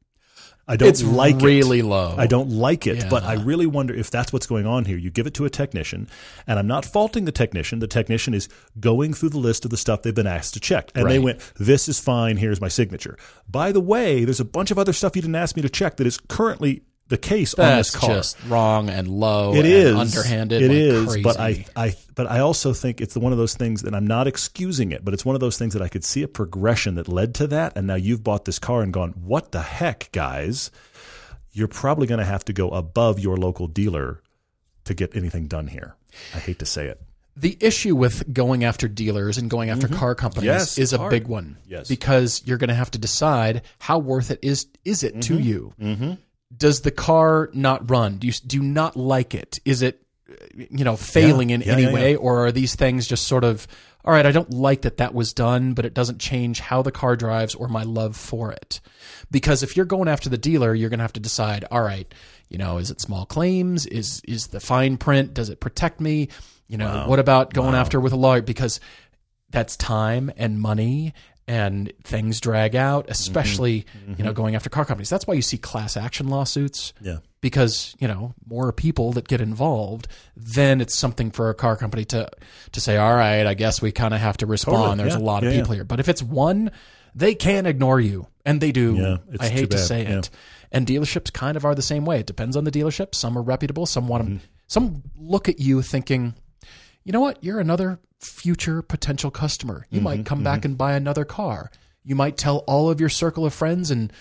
I don't it's like it. really low. I don't like it, Yeah. but I really wonder if that's what's going on here. You give it to a technician, and I'm not faulting the technician. The technician is going through the list of the stuff they've been asked to check. And they went, This is fine. Here's my signature. By the way, there's a bunch of other stuff you didn't ask me to check that is currently the case on That's this car. just wrong and low. It and is underhanded. It like is, crazy. but I, I, but I also think it's one of those things that I'm not excusing it, but it's one of those things that I could see a progression that led to that, and now you've bought this car and gone, what the heck, guys? You're probably going to have to go above your local dealer to get anything done here. I hate to say it. The issue with going after dealers and going after car companies Mm-hmm. Yes, is a hard. big one. Yes. Because you're going to have to decide how worth it is is it to you. Mm-hmm. Does the car not run? Do you do you not like it? Is it you know failing in Yeah, any yeah, way yeah. or are these things just sort of all right, I don't like that that was done, but it doesn't change how the car drives or my love for it. Because if you're going after the dealer, you're going to have to decide, all right, you know, is it small claims? Is is the fine print? Does it protect me? You know, what about going after with a lawyer? Because that's time and money and things drag out, especially, you know, going after car companies. That's why you see class action lawsuits Yeah. because you know more people that get involved then it's something for a car company to to say all right i guess we kind of have to respond Totally. there's Yeah. a lot of Yeah, people here but if it's one they can ignore you and they do Yeah, i hate to say Yeah. it and dealerships kind of are the same way it depends on the dealership some are reputable some want Mm-hmm. to some look at you thinking you know what you're another future potential customer you Mm-hmm. might come back and buy another car you might tell all of your circle of friends and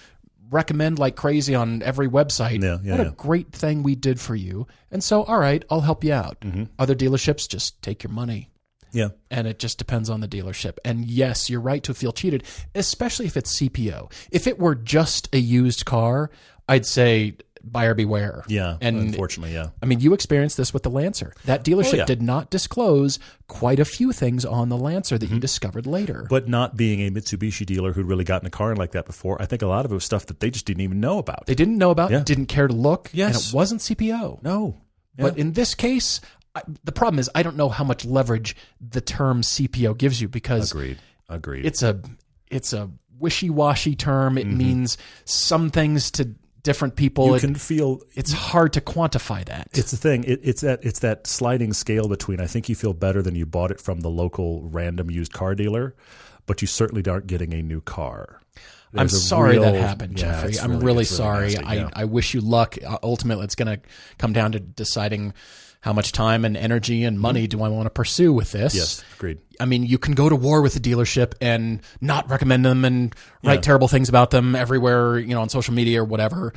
recommend like crazy on every website Yeah, yeah, what a yeah. great thing we did for you. And so, all right, I'll help you out. Mm-hmm. Other dealerships just take your money. Yeah. And it just depends on the dealership. And yes, you're right to feel cheated, especially if it's CPO. If it were just a used car, I'd say buyer beware. Yeah. And unfortunately, yeah. I mean, you experienced this with the Lancer. That dealership Oh, yeah. did not disclose quite a few things on the Lancer that you Mm-hmm. discovered later. But not being a Mitsubishi dealer who'd really gotten a car like that before, I think a lot of it was stuff that they just didn't even know about. they didn't know about, Yeah. didn't care to look, and Yes. it wasn't CPO. no. But in this case, I, the problem is I don't know how much leverage the term CPO gives you because Agreed. Agreed. it's a it's a wishy-washy term. It means some things to different people. You It- can feel it's hard to quantify that. It's the thing. It, it's that it's that sliding scale between. I think you feel better than you bought it from the local random used car dealer, but you certainly aren't getting a new car. I'm sorry that happened, yeah, Jeffrey. I'm really, it's sorry. nasty, I, yeah. I wish you luck. Uh, ultimately, it's going to come down to deciding how much time and energy and money do I want to pursue with this. Mm-hmm. yes, agreed. I mean, you can go to war with the dealership and not recommend them and write terrible things about them everywhere, you know, on social media or whatever.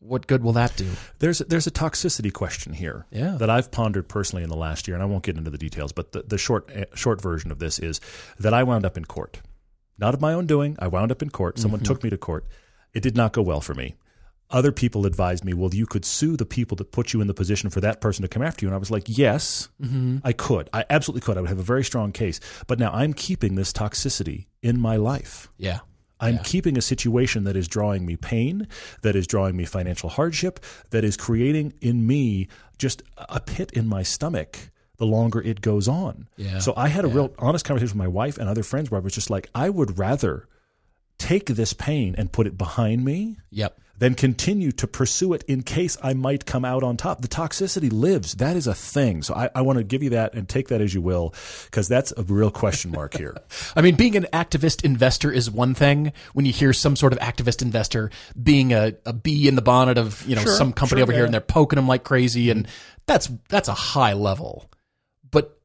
What good will that do? There's there's a toxicity question here Yeah. that I've pondered personally in the last year, and I won't get into the details. But the, the short eh, short version of this is that I wound up in court, not of my own doing. I wound up in court. Someone mm-hmm. took me to court. It did not go well for me. Other people advised me, well, you could sue the people that put you in the position for that person to come after you. And I was like, yes, mm-hmm. I could. I absolutely could. I would have a very strong case. But now I'm keeping this toxicity in my life. Yeah. I'm keeping a situation that is drawing me pain, that is drawing me financial hardship, that is creating in me just a pit in my stomach the longer it goes on. Yeah. So I had a real honest conversation with my wife and other friends where I was just like, I would rather take this pain and put it behind me Yep. then continue to pursue it in case I might come out on top. The toxicity lives. That is a thing. So I, I want to give you that and take that as you will, because that's a real question mark here. I mean, being an activist investor is one thing. When you hear some sort of activist investor being a, a bee in the bonnet of you know Sure, some company sure, over here and they're poking them like crazy, and that's that's a high level.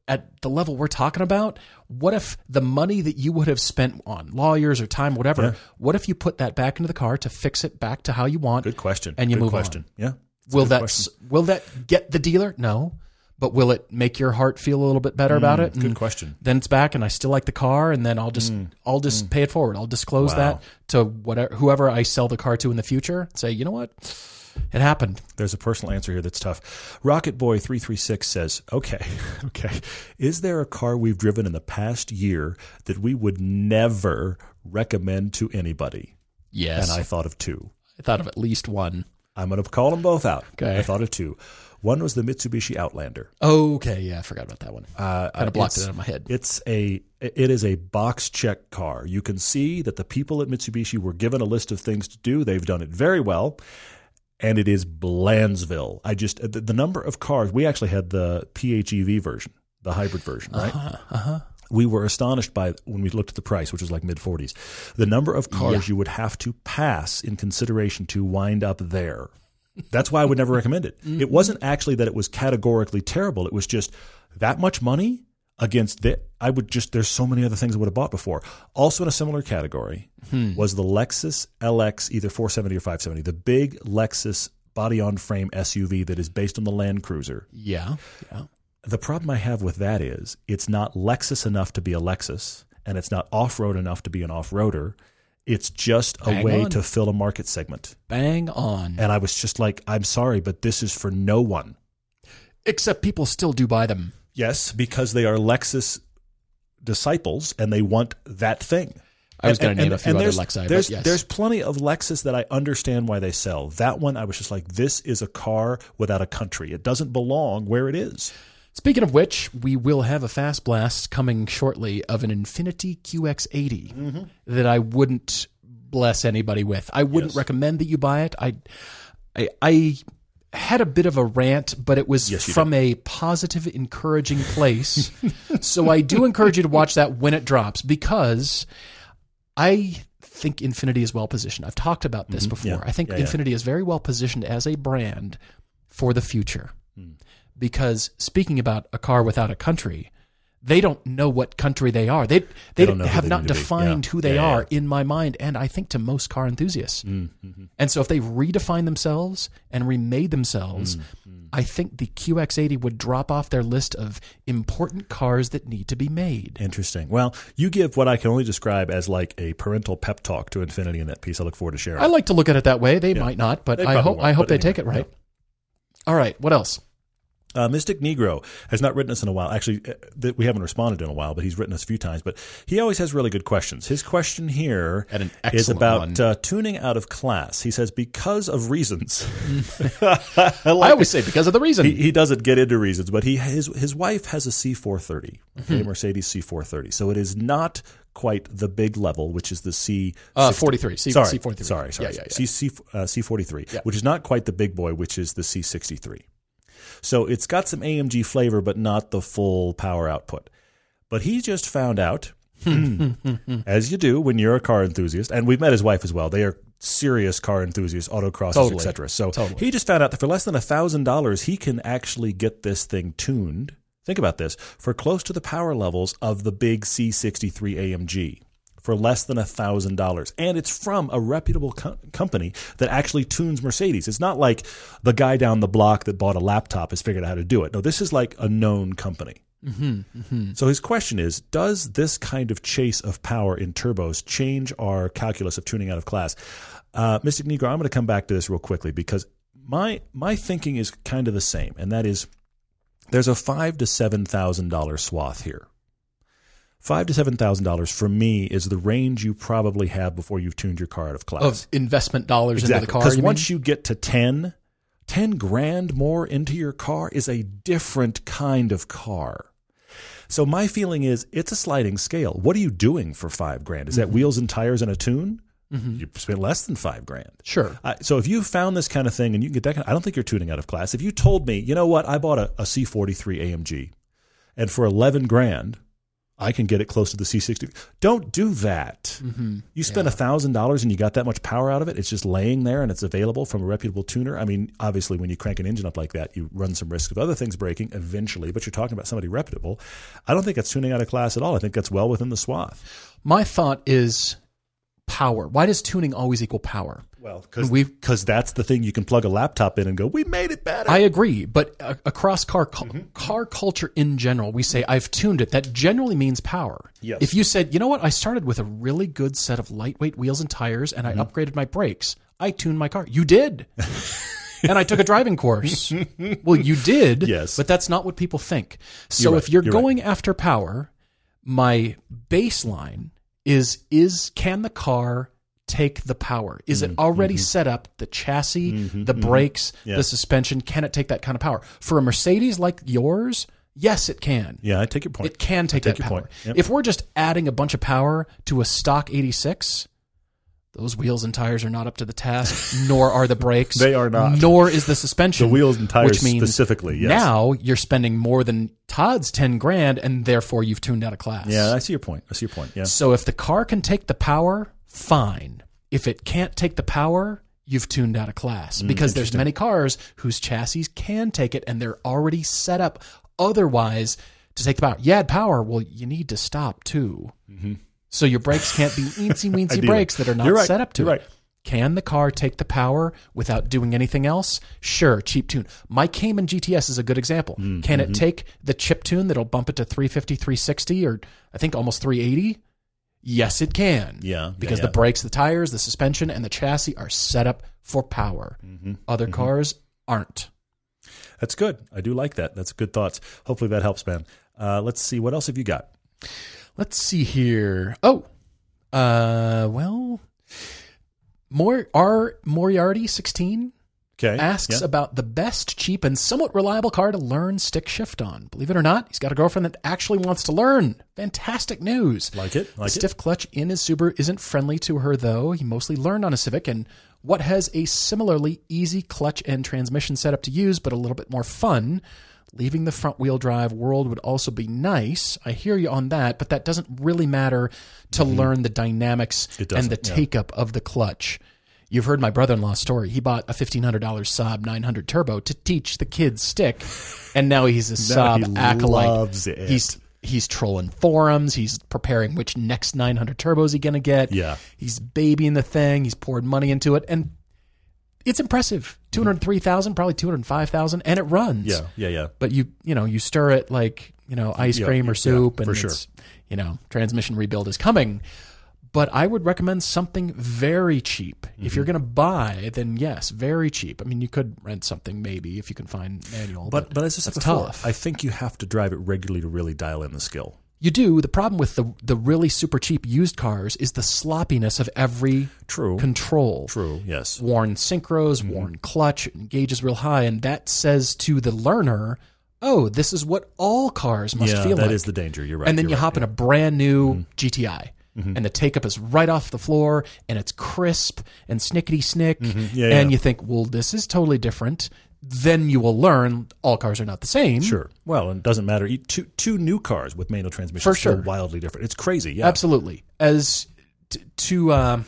At the level we're talking about, what if the money that you would have spent on lawyers or time, whatever, what if you put that back into the car to fix it back to how you want? Good question. And you Good move question. on. Yeah. Will that question. will that get the dealer? No, but will it make your heart feel a little bit better about it? Mm, Good And question. Then it's back, and I still like the car, and then I'll just I'll just pay it forward. I'll disclose Mm, Wow. that to whatever whoever I sell the car to in the future. Say, you know what, it happened. There's a personal answer here that's tough. Rocket Boy 336 says, okay, okay. Is there a car we've driven in the past year that we would never recommend to anybody? Yes, And I thought of two. I thought of at least one. I'm going to call them both out. Okay. I thought of two. One was the Mitsubishi Outlander. Okay, yeah, I forgot about that one. Uh, kind of blocked it out of my head. It's a it is a box check car. You can see that the people at Mitsubishi were given a list of things to do. They've done it very well. And it is Blandsville. I just the, the number of cars. We actually had the PHEV version, the hybrid version, right? Uh-huh. We were astonished by when we looked at the price, which was like mid forties, the number of cars you would have to pass in consideration to wind up there. That's why I would never recommend it. It wasn't actually that it was categorically terrible. It was just that much money against that. I would just, there's so many other things I would have bought before. Also in a similar category hmm. was the Lexus LX, either 470 or 570, the big Lexus body on frame SUV that is based on the Land Cruiser. Yeah, yeah. The problem I have with that is it's not Lexus enough to be a Lexus, and it's not off road enough to be an off roader. It's just a Bang way on. to fill a market segment. Bang on. And I was just like, I'm sorry, but this is for no one. Except people still do buy them. Yes, because they are Lexus disciples and they want that thing. I was going to and- name a few and other Lexi, There's, but yes. there's plenty of Lexus that I understand why they sell. That one, I was just like, this is a car without a country. It doesn't belong where it is. Speaking of which, we will have a fast blast coming shortly of an Infiniti QX80 Mm-hmm. that I wouldn't bless anybody with. I wouldn't Yes. recommend that you buy it. I, I, I had a bit of a rant, but it was Yes, from a positive, encouraging place. so I do encourage you to watch that when it drops because I think Infiniti is well positioned. I've talked about this before. Mm-hmm. Yeah. I think Yeah, yeah. Infiniti is very well positioned as a brand for the future. Hmm. Because speaking about a car without a country, they don't know what country they are. They they, know have they not need to be. defined Yeah. who they Yeah, yeah, are in my mind, and I think to most car enthusiasts. Mm-hmm. And so if they redefine themselves and remade themselves, Mm-hmm. I think the QX80 would drop off their list of important cars that need to be made. Interesting. Well, you give what I can only describe as like a parental pep talk to Infiniti in that piece. I look forward to sharing. I like to look at it that way. They might not, but They I hope I hope they anyway, take it right. All right, what else? Uh, Mystic Negro has not written us in a while. Actually, uh, we haven't responded in a while, but he's written us a few times. But he always has really good questions. His question here is about uh, tuning out of class. He says because of reasons. I always say because of the reason. he, he doesn't get into reasons, but he his his wife has a C430, okay, Mm-hmm. Mercedes C430. So it is not quite the big level, which is the C. Uh, 43, C- sorry, C43. sorry, sorry, Yeah, yeah, yeah. C, C, uh, C43, Yeah. which is not quite the big boy, which is the C63. So it's got some AMG flavor, but not the full power output. But he just found out, as you do when you're a car enthusiast, and we've met his wife as well. They are serious car enthusiasts, autocrossers, Totally. etc. So Totally. he just found out that for less than thousand dollars, he can actually get this thing tuned. Think about this for close to the power levels of the big C63 AMG for less than thousand dollars, and it's from a reputable co- company that actually tunes Mercedes. It's not like the guy down the block that bought a laptop has figured out how to do it. No, this is like a known company. So his question is Does this kind of chase of power in turbos change our calculus of tuning out of class? Uh, Mystic Negro, I'm going to come back to this real quickly because my my thinking is kind of the same, and that is there's a five to seven thousand dollar swath here. Five to seven thousand dollars for me is the range you probably have before you've tuned your car out of class. of investment dollars into the car. Because once mean? you get to 10, 10 grand more into your car is a different kind of car. So my feeling is it's a sliding scale. What are you doing for five grand? Is that mm-hmm. wheels and tires and a tune? Mm-hmm. You spent less than five grand. Sure. I, so if you found this kind of thing and you can get that, kind I don't think you're tuning out of class. If you told me, you know what, I bought a, a C43 AMG, and for eleven grand, I can get it close to the C60. Don't do that. Mm-hmm. You spent a thousand dollars and you got that much power out of it. It's just laying there and it's available from a reputable tuner. I mean, obviously, when you crank an engine up like that, you run some risk of other things breaking eventually. But you're talking about somebody reputable. I don't think that's tuning out of class at all. I think that's well within the swath. My thought is power. Why does tuning always equal power? Well, because that's the thing you can plug a laptop in and go, we made it better. I agree, but uh, across car Mm-hmm. car culture in general, we say I've tuned it. That generally means power. Yes. If you said, you know what, I started with a really good set of lightweight wheels and tires, and Mm-hmm. I upgraded my brakes, I tuned my car. You did. and I took a driving course. well, you did. Yes. But that's not what people think. So You're if you're, You're right. going after power, my baseline is is can the car take the power? Is Mm-hmm. it already mm-hmm. set up the chassis, mm-hmm. the mm-hmm. brakes, Yeah. the suspension? Can it take that kind of power? For a Mercedes like yours, yes, it can. yeah, I take your point. It can take take that power. Yep. If we're just adding a bunch of power to a stock 86, those wheels and tires are not up to the task, nor are the brakes. They are not. Nor is the suspension. The wheels and tires which means specifically, yes. Now you're spending more than Todd's 10 grand, and therefore you've tuned out of class. yeah, I see your point. I see your point. Yeah. So if the car can take the power, fine. If it can't take the power, you've tuned out of class Mm, because there's many cars whose chassis can take it and they're already set up otherwise to take the power. You add power, well, you need to stop too. So your brakes can't be eensy weensy Mm-hmm. Brakes that are not right. set up to You're it. right. Can the car take the power without doing anything else? Sure, cheap tune. My Cayman GTS is a good example. Mm, Can mm-hmm. it take the chip tune that'll bump it to 350, 360, or I think almost 380? Yes, it can. Yeah, yeah, Because yeah. the brakes, the tires, the suspension, and the chassis are set up for power. Mm-hmm. Other cars aren't. That's good. I do like that. That's good thoughts. Hopefully that helps, man. Uh, let's see. What else have you got? Let's see here. Oh, uh, well, more R Moriarty sixteen Okay. asks Yeah. about the best, cheap, and somewhat reliable car to learn stick shift on. Believe it or not, he's got a girlfriend that actually wants to learn. Fantastic news. Like it? Like the it? stiff clutch in his Subaru isn't friendly to her, though. He mostly learned on a Civic and what has a similarly easy clutch and transmission setup to use, but a little bit more fun. Leaving the front wheel drive world would also be nice. I hear you on that, but that doesn't really matter to learn the dynamics Mm-hmm. And the yeah. take up of the clutch. You've heard my brother-in-law's story. He bought a $1,500 Saab 900 Turbo to teach the kids stick, and now he's a Now Saab he acolyte. loves it. He's he's trolling forums. He's preparing which next 900 turbos he gonna get. Yeah. He's babying the thing. He's poured money into it, and it's impressive. 203,000, probably 205,000, and it runs. Yeah. Yeah. Yeah. But you you know you stir it like you know ice Yeah, cream or soup, yeah, and for sure. it's you know transmission rebuild is coming. But I would recommend something very cheap. If Mm-hmm. you're going to buy, then yes, very cheap. I mean, you could rent something maybe if you can find manual. But but as I said before, tough. I think you have to drive it regularly to really dial in the skill. You do. The problem with the the really super cheap used cars is the sloppiness of every True. control. True. Yes. Worn synchros, worn clutch, gauges real high, and that says to the learner, "Oh, this is what all cars must yeah. feel That like." That is the danger. You're right. and then you're right, hop in a brand new GTI. And the take up is right off the floor, and it's crisp and snickety snick. Mm-hmm. Yeah, and yeah. you think, well, this is totally different. Then you will learn all cars are not the same. Sure. Well, and it doesn't matter. Two two new cars with manual transmission For are sure. wildly different. It's crazy. Yeah. Absolutely. As t- to, um,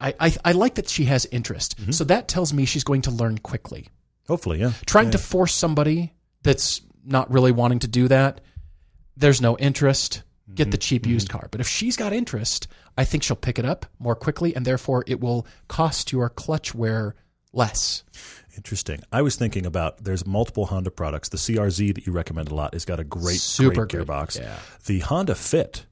I, I I like that she has interest. Mm-hmm. So that tells me she's going to learn quickly. Hopefully, yeah. Trying to force somebody that's not really wanting to do that, there's no interest. Get Mm-hmm. the cheap used car. But if she's got interest, I think she'll pick it up more quickly, and therefore it will cost your clutch wear less. Interesting. I was thinking about there's multiple Honda products. The CRZ that you recommend a lot has got a great, Super great great, gearbox. yeah. The Honda Fit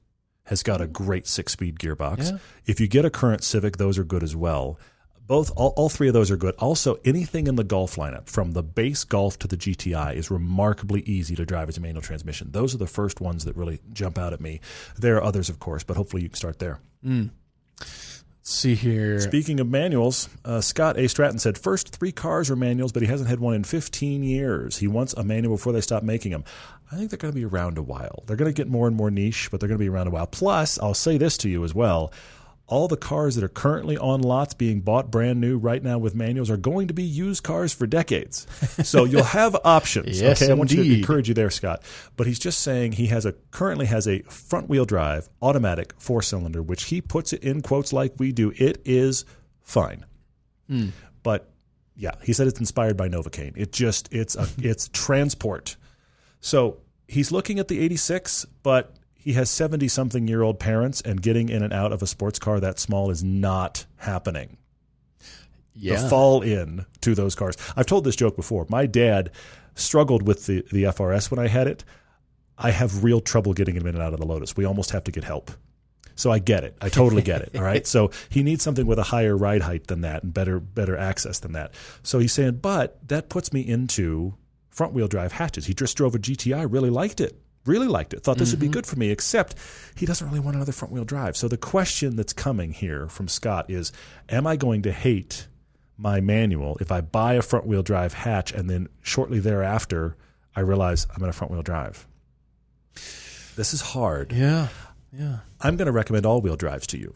has got a great six speed gearbox. Yeah. If you get a current Civic, those are good as well. Both, all, all three of those are good. Also, anything in the Golf lineup, from the base Golf to the GTI, is remarkably easy to drive as a manual transmission. Those are the first ones that really jump out at me. There are others, of course, but hopefully you can start there. Let's see here. Speaking of manuals, uh, Scott A. Stratton said first three cars are manuals, but he hasn't had one in 15 years. He wants a manual before they stop making them. I think they're going to be around a while. They're going to get more and more niche, but they're going to be around a while. Plus, I'll say this to you as well all the cars that are currently on lots being bought brand new right now with manuals are going to be used cars for decades. So you'll have options. yes, okay, I want you to encourage you there, Scott. But he's just saying he has a currently has a front wheel drive automatic four cylinder, which he puts it in quotes like we do. It is fine, hmm. but yeah, he said it's inspired by Novocaine. It just it's a it's transport. So he's looking at the 86, but he has 70 something year old parents, and getting in and out of a sports car that small is not happening. Yeah. The fall in to those cars. I've told this joke before. My dad struggled with the, the FRS when I had it. I have real trouble getting him in and out of the Lotus. We almost have to get help. So I get it. I totally get it. All right. So he needs something with a higher ride height than that and better better access than that. So he's saying, but that puts me into front wheel drive hatches. He just drove a GTI, really liked it. Really liked it. Thought this would be mm-hmm. good for me, except he doesn't really want another front wheel drive. So the question that's coming here from Scott is Am I going to hate my manual if I buy a front wheel drive hatch and then shortly thereafter I realize I'm in a front wheel drive? This is hard. Yeah. Yeah. I'm going to recommend all wheel drives to you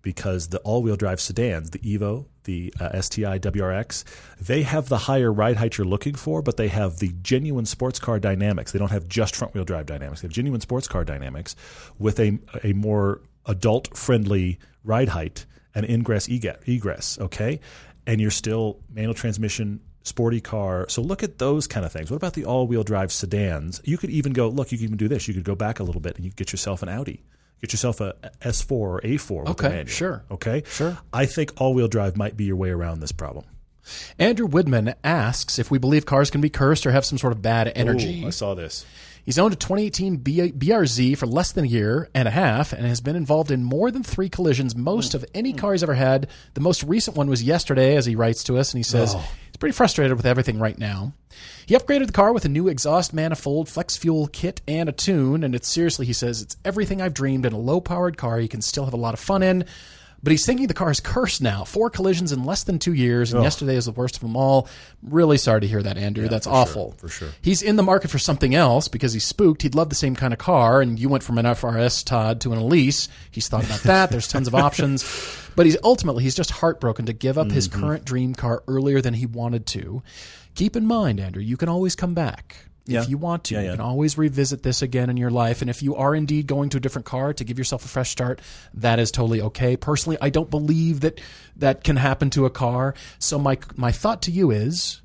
because the all wheel drive sedans, the Evo, the uh, STI WRX, they have the higher ride height you're looking for, but they have the genuine sports car dynamics. They don't have just front wheel drive dynamics. They have genuine sports car dynamics with a, a more adult friendly ride height and ingress egress. Okay. And you're still manual transmission sporty car. So look at those kind of things. What about the all-wheel drive sedans? You could even go, look, you could even do this. You could go back a little bit and you get yourself an Audi. Get yourself a S4 or A4 with Okay, sure. Okay? Sure. I think all-wheel drive might be your way around this problem. Andrew Woodman asks if we believe cars can be cursed or have some sort of bad energy. Ooh, I saw this. He's owned a 2018 B- BRZ for less than a year and a half and has been involved in more than three collisions, most hmm. of any car he's ever had. The most recent one was yesterday, as he writes to us, and he says he's pretty frustrated with everything right now. He upgraded the car with a new exhaust manifold, flex fuel kit, and a tune, and it's seriously, he says, it's everything I've dreamed in a low powered car you can still have a lot of fun in. But he's thinking the car is cursed now. Four collisions in less than two years, and yesterday is the worst of them all. Really sorry to hear that, Andrew. That's awful. for sure. He's in the market for something else because he's spooked. He'd love the same kind of car, and you went from an FRS Todd to an Elise. He's thought about that. There's tons of options, but he's ultimately he's just heartbroken to give up his Mm-hmm. current dream car earlier than he wanted to. Keep in mind, Andrew, you can always come back. Yeah. If you want to, Yeah, you can always revisit this again in your life. And if you are indeed going to a different car to give yourself a fresh start, that is totally okay. Personally, I don't believe that that can happen to a car. So my my thought to you is,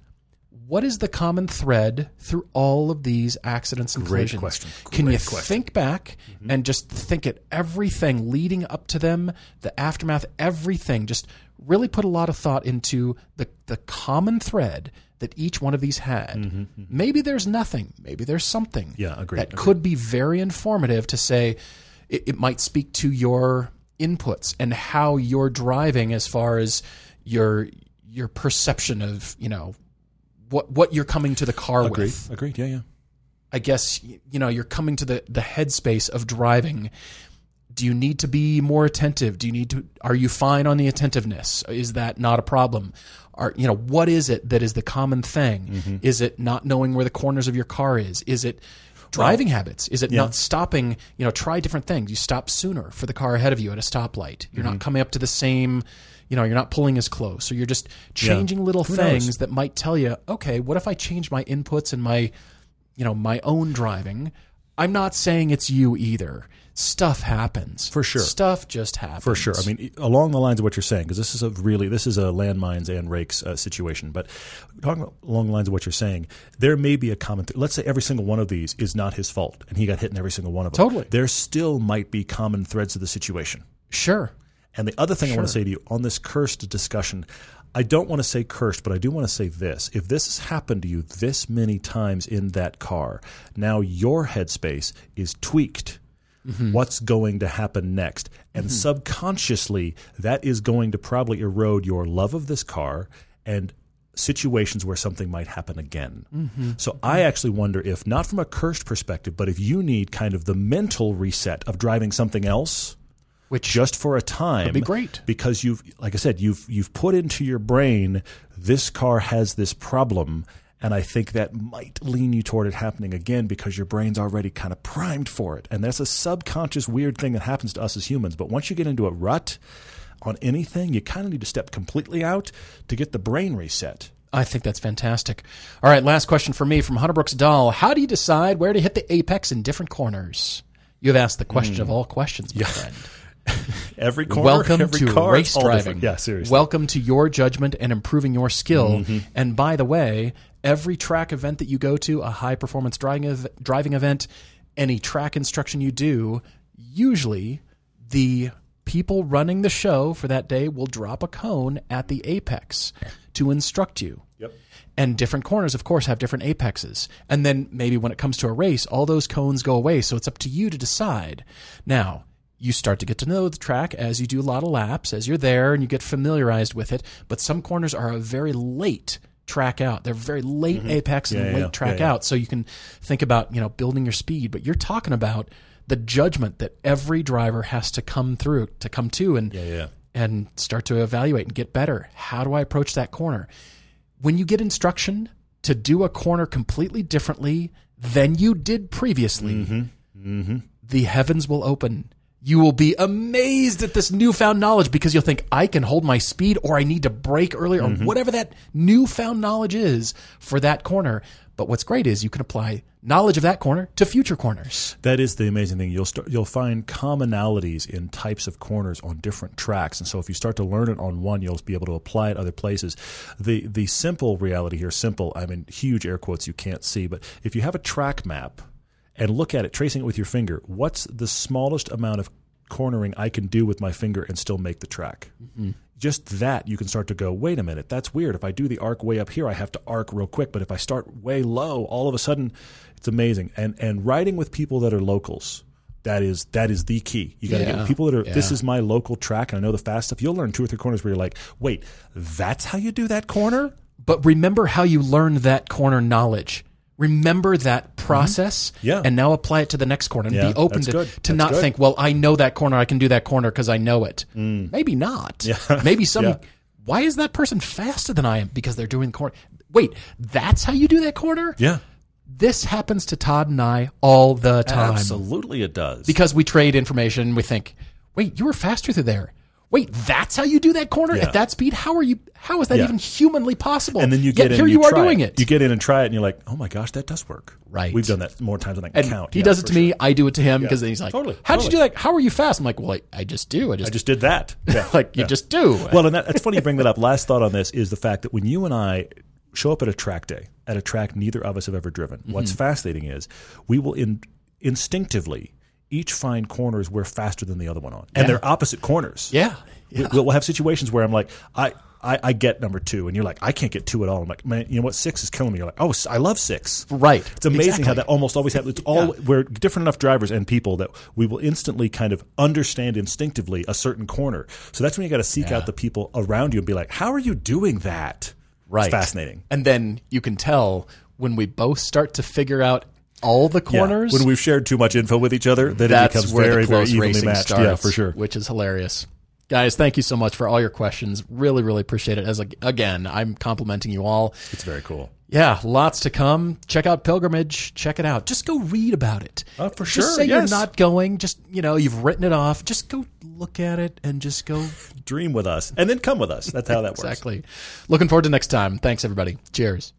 what is the common thread through all of these accidents and Great collisions? question. Can you question. Mm-hmm. think back and just think at everything leading up to them, the aftermath, everything? Just really put a lot of thought into the the common thread that each one of these had. Maybe there's nothing. Maybe there's something. Mm-hmm, Yeah, agreed, That agreed. could be very informative to say. It, it might speak to your inputs and how you're driving as far as your your perception of you know what what you're coming to the car Agreed. with. Agreed. Yeah, yeah. I guess you know you're coming to the the headspace of driving. Do you need to be more attentive? Do you need to? Are you fine on the attentiveness? Is that not a problem? Are you know what is it that is the common thing? Mm-hmm. Is it not knowing where the corners of your car is? Is it driving habits? Is it not stopping? You know, try different things. You stop sooner for the car ahead of you at a stoplight. You're Mm-hmm. not coming up to the same. You know, you're not pulling as close, or you're just changing little Who knows? things that might tell you, okay, what if I change my inputs and my you know my own driving i'm not saying it's you either stuff happens For sure. stuff just happens For sure. I mean, along the lines of what you're saying, because this is a really this is a landmines and rakes uh, situation. But talking along the lines of what you're saying, there may be a common. Th- let's say every single one of these is not his fault, and he got hit in every single one of them. Totally. There still might be common threads to the situation. sure And the other thing I want to say to you on this cursed discussion, I don't want to say cursed, but I do want to say this. If this has happened to you this many times in that car, now your headspace is tweaked. Mm-hmm. What's going to happen next? And mm-hmm. subconsciously, that is going to probably erode your love of this car and situations where something might happen again. Mm-hmm. So I actually wonder if, not from a cursed perspective, but if you need kind of the mental reset of driving something else Which just for a time be great. because you've like I said you've you've put into your brain this car has this problem and I think that might lean you toward it happening again because your brain's already kind of primed for it and that's a subconscious weird thing that happens to us as humans but once you get into a rut on anything you kind of need to step completely out to get the brain reset I think that's fantastic. All right, last question for me from Hunter Brooks Dahl. How do you decide where to hit the apex in different corners? You have asked the question of all questions, my friend. every corner Welcome every to car, race driving. yeah seriously Welcome to your judgment and improving your skill. Mm-hmm. And by the way, every track event that you go to, a high performance driving ev- driving event, any track instruction you do, usually the people running the show for that day will drop a cone at the apex to instruct you. Yep. And different corners, of course, have different apexes. And then maybe when it comes to a race, all those cones go away. So it's up to you to decide. Now, you start to get to know the track as you do a lot of laps, as you're there and you get familiarized with it. But some corners are a very late track out. They're very late apex and Mm-hmm. Yeah, late track yeah, out. So you can think about, you know, building your speed. But you're talking about the judgment that every driver has to come through, to come to and and start to evaluate and get better. How do I approach that corner? When you get instruction to do a corner completely differently than you did previously, the heavens will open. You will be amazed at this newfound knowledge because you'll think, I can hold my speed or I need to brake earlier or mm-hmm. whatever that newfound knowledge is for that corner. But what's great is you can apply knowledge of that corner to future corners. That is the amazing thing. You'll start, you'll find commonalities in types of corners on different tracks, and so if you start to learn it on one, you'll be able to apply it other places. The the simple reality here, simple. I mean, huge air quotes you can't see, but if you have a track map and look at it, tracing it with your finger, what's the smallest amount of cornering I can do with my finger and still make the track? Mm-hmm. just that you can start to go wait a minute that's weird. If i do the arc way up here i have to arc real quick but if i start way low all of a sudden it's amazing. And and riding with people that are locals that is that is the key. You got to Yeah, get people that are this is my local track and i know the fast stuff. You'll learn two or three corners where you're like wait that's how you do that corner? But remember how you learned that corner knowledge. Remember that process, Mm-hmm. Yeah. and now apply it to the next corner and Yeah, be open to, good. to That's not good. think, well, I know that corner, I can do that corner because I know it. Maybe not. Yeah. Maybe some. Yeah. Why is that person faster than I am? Because they're doing the corner. Wait, that's how you do that corner? yeah This happens to Todd and I all the time absolutely it does because we trade information. We think, wait, you were faster through there. Wait, that's how you do that corner Yeah. at that speed? How are you? How is that Yeah. even humanly possible? and then you Yet get in here and you, are doing it. you get in and try it and you're like oh my gosh that does work Right. we've done that more times than i can and count he Yeah, does it to sure. me. I do it to him because then he's like, Totally, "How'd you do that? How are you fast?" I'm like, "Well, I, I just do. I just, i just did that like you just do." Well, and that, it's funny you bring that up. Last thought on this is the fact that when you and I show up at a track day, at a track neither of us have ever driven, what's Mm-hmm. fascinating is we will in, instinctively each find corners we're faster than the other one on, and they're opposite corners. yeah, We, we'll have situations where I'm like, I, I, I get number two, and you're like, I can't get two at all. I'm like, man, you know what? Six is killing me. You're like, oh, I love six. right. It's amazing how that almost always happens. It's all we're different enough drivers and people that we will instantly kind of understand instinctively a certain corner. So that's when you got to seek out the people around you and be like, "How are you doing that?" right. It's fascinating. And then you can tell when we both start to figure out all the Yeah. corners. When we've shared too much info with each other, then it becomes very, very evenly matched. starts. yeah, for sure. Which is hilarious. Guys, thank you so much for all your questions. Really, really appreciate it. As a, again, I'm complimenting you all. It's very cool. Yeah, lots to come. Check out Pilgrimage. Check it out. Just go read about it. Oh, for Just sure, say yes. you're not going. Just you know, you've written it off. Just go look at it and just go. Dream with us, and then come with us. That's how that works. exactly. Looking forward to next time. Thanks, everybody. Cheers.